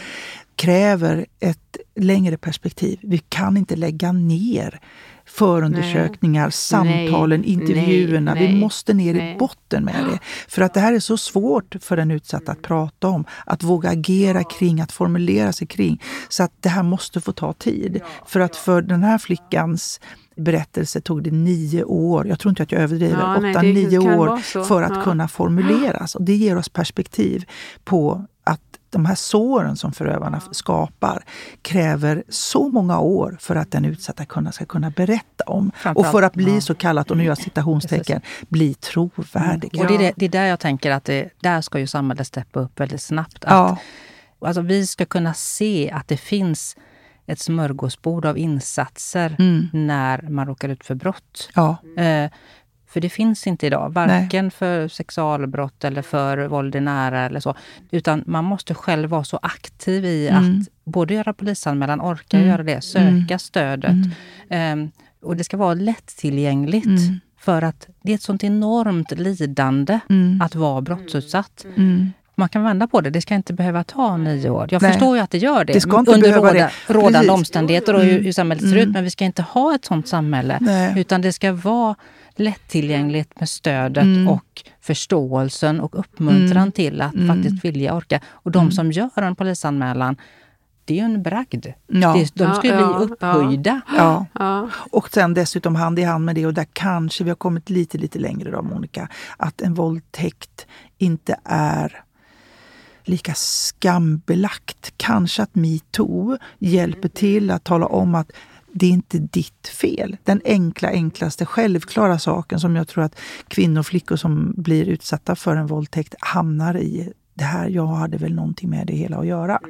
kräver ett längre perspektiv. Vi kan inte lägga ner förundersökningar, nej. samtalen, nej. intervjuerna. Nej. Vi måste ner i botten med det. För att det här är så svårt för den utsatta att prata om, att våga agera kring, att formulera sig kring. Så att det här måste få ta tid. För att för den här flickans berättelse tog det nio år, jag tror inte att jag överdriver, ja, åtta, nio år för att ja. kunna formuleras. Och det ger oss perspektiv på de här såren som förövarna skapar kräver så många år för att den utsatta kunna, ska kunna berätta om. Och för att bli så kallat, och nu gör jag citationstecken, bli trovärdig. Mm. Och det är, det är där jag tänker att det, där ska ju samhället steppa upp väldigt snabbt. Att, ja. alltså, vi ska kunna se att det finns ett smörgåsbord av insatser mm. när man råkar ut för brott. Ja. Eh, för det finns inte idag, varken Nej. för sexualbrott eller för våld i nära eller så. Utan man måste själv vara så aktiv i mm. att både göra polisanmälan, orka mm. göra det, söka mm. stödet. Um, och det ska vara lättillgängligt. Mm. För att det är ett sånt enormt lidande mm. att vara brottsutsatt. Mm. Man kan vända på det. Det ska inte behöva ta nio år. Jag Nej. förstår ju att det gör det, det under råda, det. rådande omständigheter och hur, hur samhället ser ut. Men vi ska inte ha ett sånt samhälle. Nej. Utan det ska vara lättillgängligt med stödet mm. och förståelsen och uppmuntran mm. till att mm. faktiskt vilja orka. Och de mm. som gör en polisanmälan, det är ju en bragd. Ja. de ska ju ja, bli upphöjda. Ja. ja. Och sen dessutom hand i hand med det, och där kanske vi har kommit lite, lite längre då Monica, att en våldtäkt inte är lika skambelagt. Kanske att metoo hjälper till att tala om att det är inte ditt fel. Den enkla, enklaste, självklara saken som jag tror att kvinnor och flickor som blir utsatta för en våldtäkt hamnar i det här, jag hade väl någonting med det hela att göra.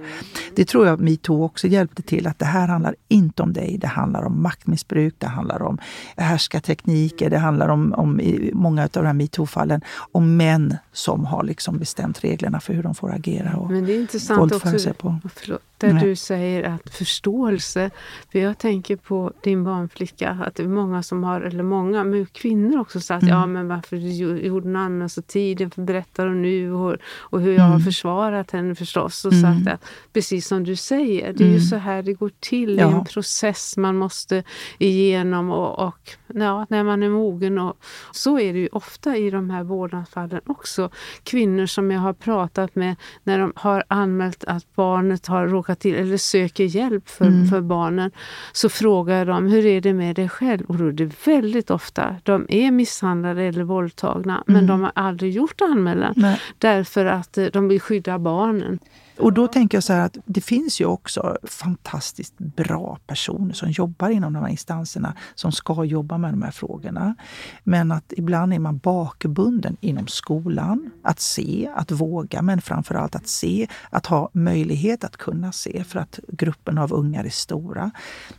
Det tror jag metoo också hjälpte till. Att det här handlar inte om dig. Det handlar om maktmissbruk, det handlar om härskartekniker, det handlar om, om i många av de här metoo-fallen, om män som har liksom bestämt reglerna för hur de får agera och Men det är intressant också, sig på. Förlåt, där Nej. du säger att förståelse. För jag tänker på din barnflicka, att det är många som har, eller många, men kvinnor också, sagt mm. ja men varför gjorde någon annan så tidigt, berättar hon nu och, och hur jag mm. har försvarat henne förstås. Och mm. sagt att, precis som du säger, det är ju mm. så här det går till. Ja. Det är en process man måste igenom och, och ja, när man är mogen. Och, så är det ju ofta i de här vårdnadsfallen också. Kvinnor som jag har pratat med när de har anmält att barnet har råkat till eller söker hjälp för, mm. för barnen så frågar de hur är det med dig själv? Och då är det väldigt ofta de är misshandlade eller våldtagna mm. men de har aldrig gjort anmälan Nej. därför att eh, de vill skydda barnen. Och då tänker jag så att det finns ju också fantastiskt bra personer som jobbar inom de här instanserna som ska jobba med de här frågorna. Men att ibland är man bakbunden inom skolan. Att se, att våga, men framför allt att se, att ha möjlighet att kunna se för att gruppen av ungar är stora.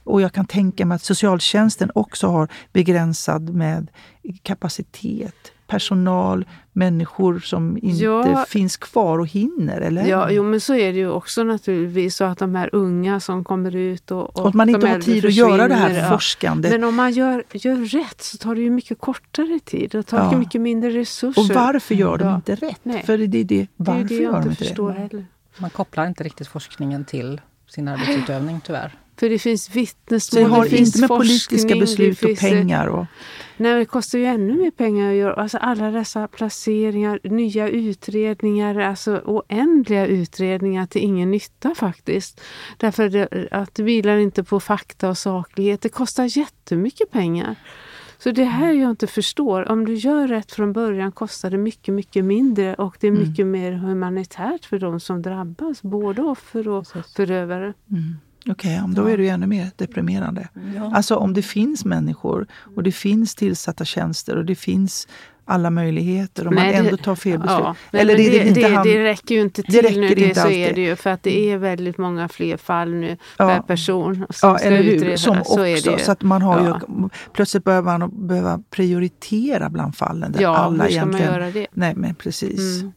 Och jag kan tänka mig att socialtjänsten också har begränsad med kapacitet personal, människor som inte ja, finns kvar och hinner? Eller? Ja, jo, men så är det ju också naturligtvis. Så att de här unga som kommer ut och, och, och att man inte har tid att göra det här forskandet. Men om man gör, gör rätt så tar det ju mycket kortare tid. Det tar ja. mycket mindre resurser. Och varför gör de inte rätt? Nej. För det är det, varför det, är det jag inte de förstår det? heller. Man kopplar inte riktigt forskningen till sin arbetsutövning tyvärr. För det finns vittnesmål, det har det inte med politiska beslut och eh, pengar och... Nej, det kostar ju ännu mer pengar att göra. Alltså alla dessa placeringar, nya utredningar, alltså oändliga utredningar till ingen nytta faktiskt. Därför det, att det vilar inte på fakta och saklighet. Det kostar jättemycket pengar. Så det här jag inte förstår. Om du gör rätt från början kostar det mycket, mycket mindre och det är mm. mycket mm. mer humanitärt för de som drabbas. Både offer och förövare. Mm. Okej, okay, då är det ju ännu mer deprimerande. Ja. Alltså om det finns människor och det finns tillsatta tjänster och det finns alla möjligheter och man Nej, ändå tar fel beslut. Ja, Eller det, det, det, han, det, räcker ju inte till det nu, det, så alltid. är det ju. För att det är väldigt många fler fall nu ja. per person som ja, ska eller hur, utredas. Som också, så, är det så att man har ja. ju, plötsligt behöver man behöva prioritera bland fallen. Där ja, alla hur ska man göra det? Nej, men precis. Mm.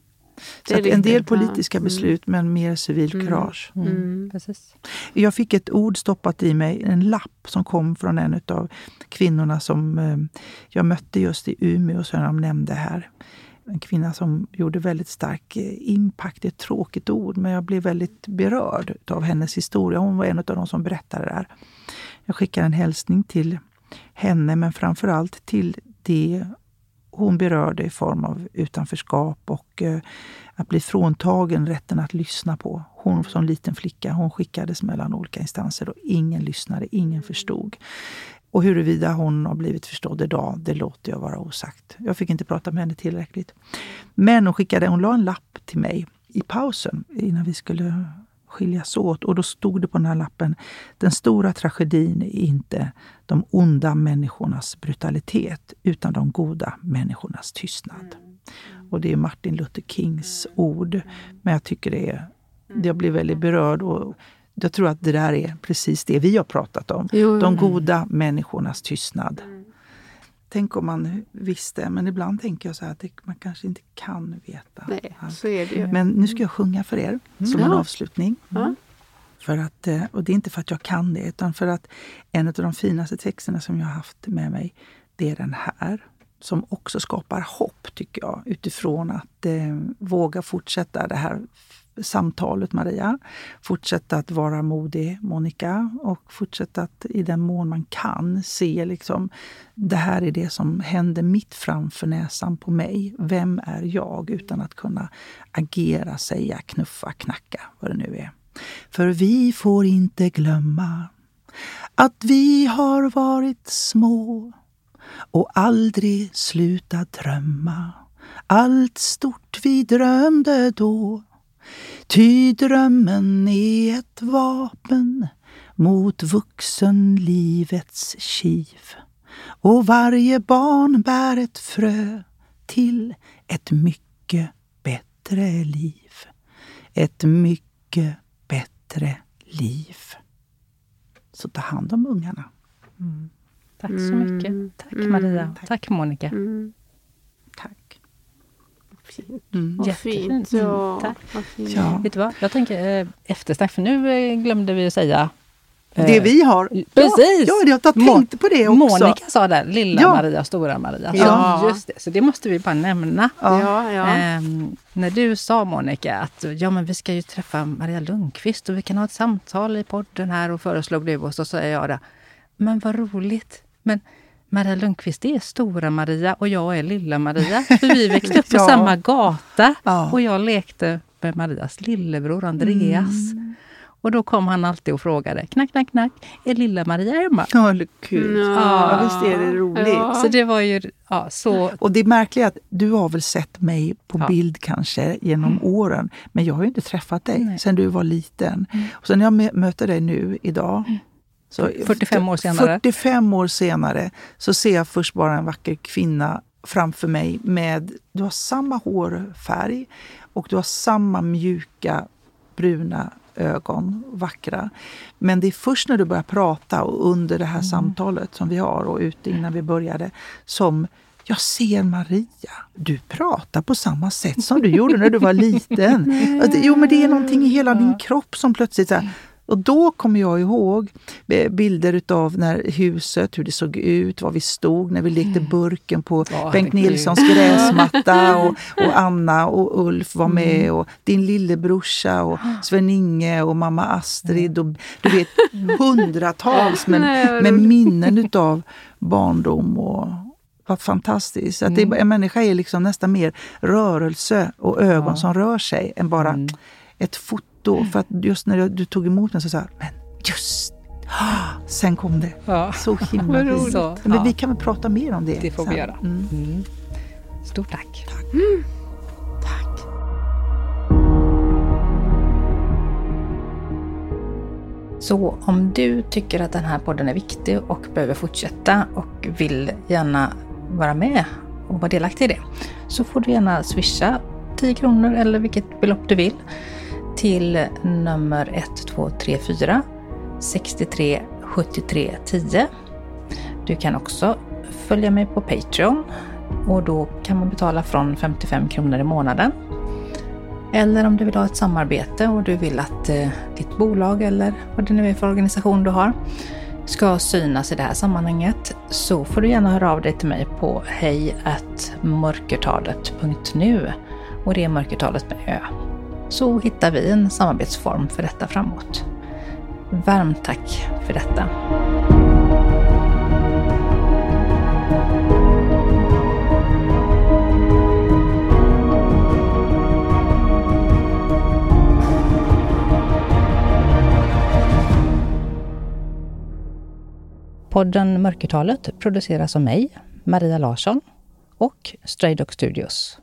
Så att en del politiska beslut, mm. men mer civilkurage. Mm. Mm. Precis. Jag fick ett ord stoppat i mig, en lapp som kom från en av kvinnorna som eh, jag mötte just i Umeå, som de nämnde här. En kvinna som gjorde väldigt stark eh, impact. Det är ett tråkigt ord, men jag blev väldigt berörd av hennes historia. Hon var en av de som berättade det här. Jag skickar en hälsning till henne, men framför allt till det hon berörde i form av utanförskap och eh, att bli fråntagen rätten att lyssna på. Hon som liten flicka hon skickades mellan olika instanser och ingen lyssnade, ingen förstod. Och huruvida hon har blivit förstådd idag, det låter jag vara osagt. Jag fick inte prata med henne tillräckligt. Men hon skickade, hon la en lapp till mig i pausen innan vi skulle skiljas åt. Och då stod det på den här lappen, den stora tragedin är inte de onda människornas brutalitet, utan de goda människornas tystnad. Och det är Martin Luther Kings ord. Men jag tycker det är, jag blir väldigt berörd. Och jag tror att det där är precis det vi har pratat om. Jo, de goda människornas tystnad. Tänk om man visste, men ibland tänker jag så att man kanske inte kan veta. Nej, så är det ju. Men nu ska jag sjunga för er som ja. en avslutning. Mm. För att, eh, och det är inte för att jag kan det, utan för att en av de finaste texterna som jag har haft med mig, det är den här. Som också skapar hopp, tycker jag, utifrån att eh, våga fortsätta det här samtalet, Maria. Fortsätta att vara modig, Monica. Och fortsätta att i den mån man kan se liksom, det här är det som händer mitt framför näsan på mig. Vem är jag? Utan att kunna agera, säga, knuffa, knacka, vad det nu är. För vi får inte glömma att vi har varit små och aldrig slutat drömma allt stort vi drömde då Ty drömmen är ett vapen mot vuxenlivets kiv. Och varje barn bär ett frö till ett mycket bättre liv. Ett mycket bättre liv. Så ta hand om ungarna. Mm. Tack så mycket. Mm. Tack Mm. Maria. Tack Monica. Mm. Fint. Mm. Vad Jättefint. fint. Mm, Ja, tack. vad fint. Ja. Vet du vad? Jag tänker eh, eftersnack, för nu eh, glömde vi att säga Det eh, vi har. Precis! Ja, jag har Mo- tänkt på det också. Monica sa där, lilla Ja. Maria och stora Maria. Så, Ja. Just det, så det måste vi bara nämna. Ja. Ja, ja. Ehm, när du sa Monica att ja, men vi ska ju träffa Maria Lundqvist och vi kan ha ett samtal i podden här och föreslog du och så säger jag det. Men vad roligt! Men Maria Lundqvist det är stora Maria och jag är lilla Maria. För vi växte upp på Ja. samma gata Ja. och jag lekte med Marias lillebror Andreas. Mm. Och då kom han alltid och frågade, knack, knack, knack, är lilla Maria hemma? Ja, kul. Ja. Ja, visst är det roligt. Ja. Så det var ju ja, så... Och det märkliga är att du har väl sett mig på Ja. bild kanske genom åren. Men jag har ju inte träffat dig Nej. sedan du var liten. Och sen när jag mö- möter dig nu idag. Så 45 år senare. 45 år senare så ser jag först bara en vacker kvinna framför mig med, du har samma hårfärg och du har samma mjuka bruna ögon, vackra. Men det är först när du börjar prata och under det här samtalet som vi har och ute innan vi började som jag ser Maria. Du pratar på samma sätt som du gjorde när du var liten. Jo, men det är någonting i hela din kropp som plötsligt så här, och då kommer jag ihåg eh, bilder utav när huset, hur det såg ut, var vi stod, när vi lekte burken på Ja, Bengt. Nilssons gräsmatta och, och Anna och Ulf var med och din lillebrorsa och Sven-Inge och mamma Astrid och du vet hundratals men, med minnen utav barndom och vad fantastiskt. Att det, är- en människa är liksom nästan mer rörelse och ögon Ja. som rör sig än bara Mm. ett foto. För att just när du, du tog emot mig så sa jag, men just! Sen kom det. Ja. Så himla roligt. Så, Men ja. vi kan väl prata mer om det? Det får vi sen. göra. Mm. Mm. Stort tack. Tack. Så om du tycker att den här podden är viktig och behöver fortsätta och vill gärna vara med och vara delaktig i det så får du gärna swisha 10 kronor eller vilket belopp du vill till nummer 1234 63 73 10. Du kan också följa mig på Patreon och då kan man betala från 55 kronor i månaden. Eller om du vill ha ett samarbete och du vill att eh, ditt bolag eller vad det nu är för organisation du har ska synas i det här sammanhanget så får du gärna höra av dig till mig på hej mörkertalet.nu och det är mörkertalet med ö. Så hittar vi en samarbetsform för detta framåt. Varmt tack för detta. Podden Mörkertalet produceras av mig, Maria Larsson och Stray Dog Studios.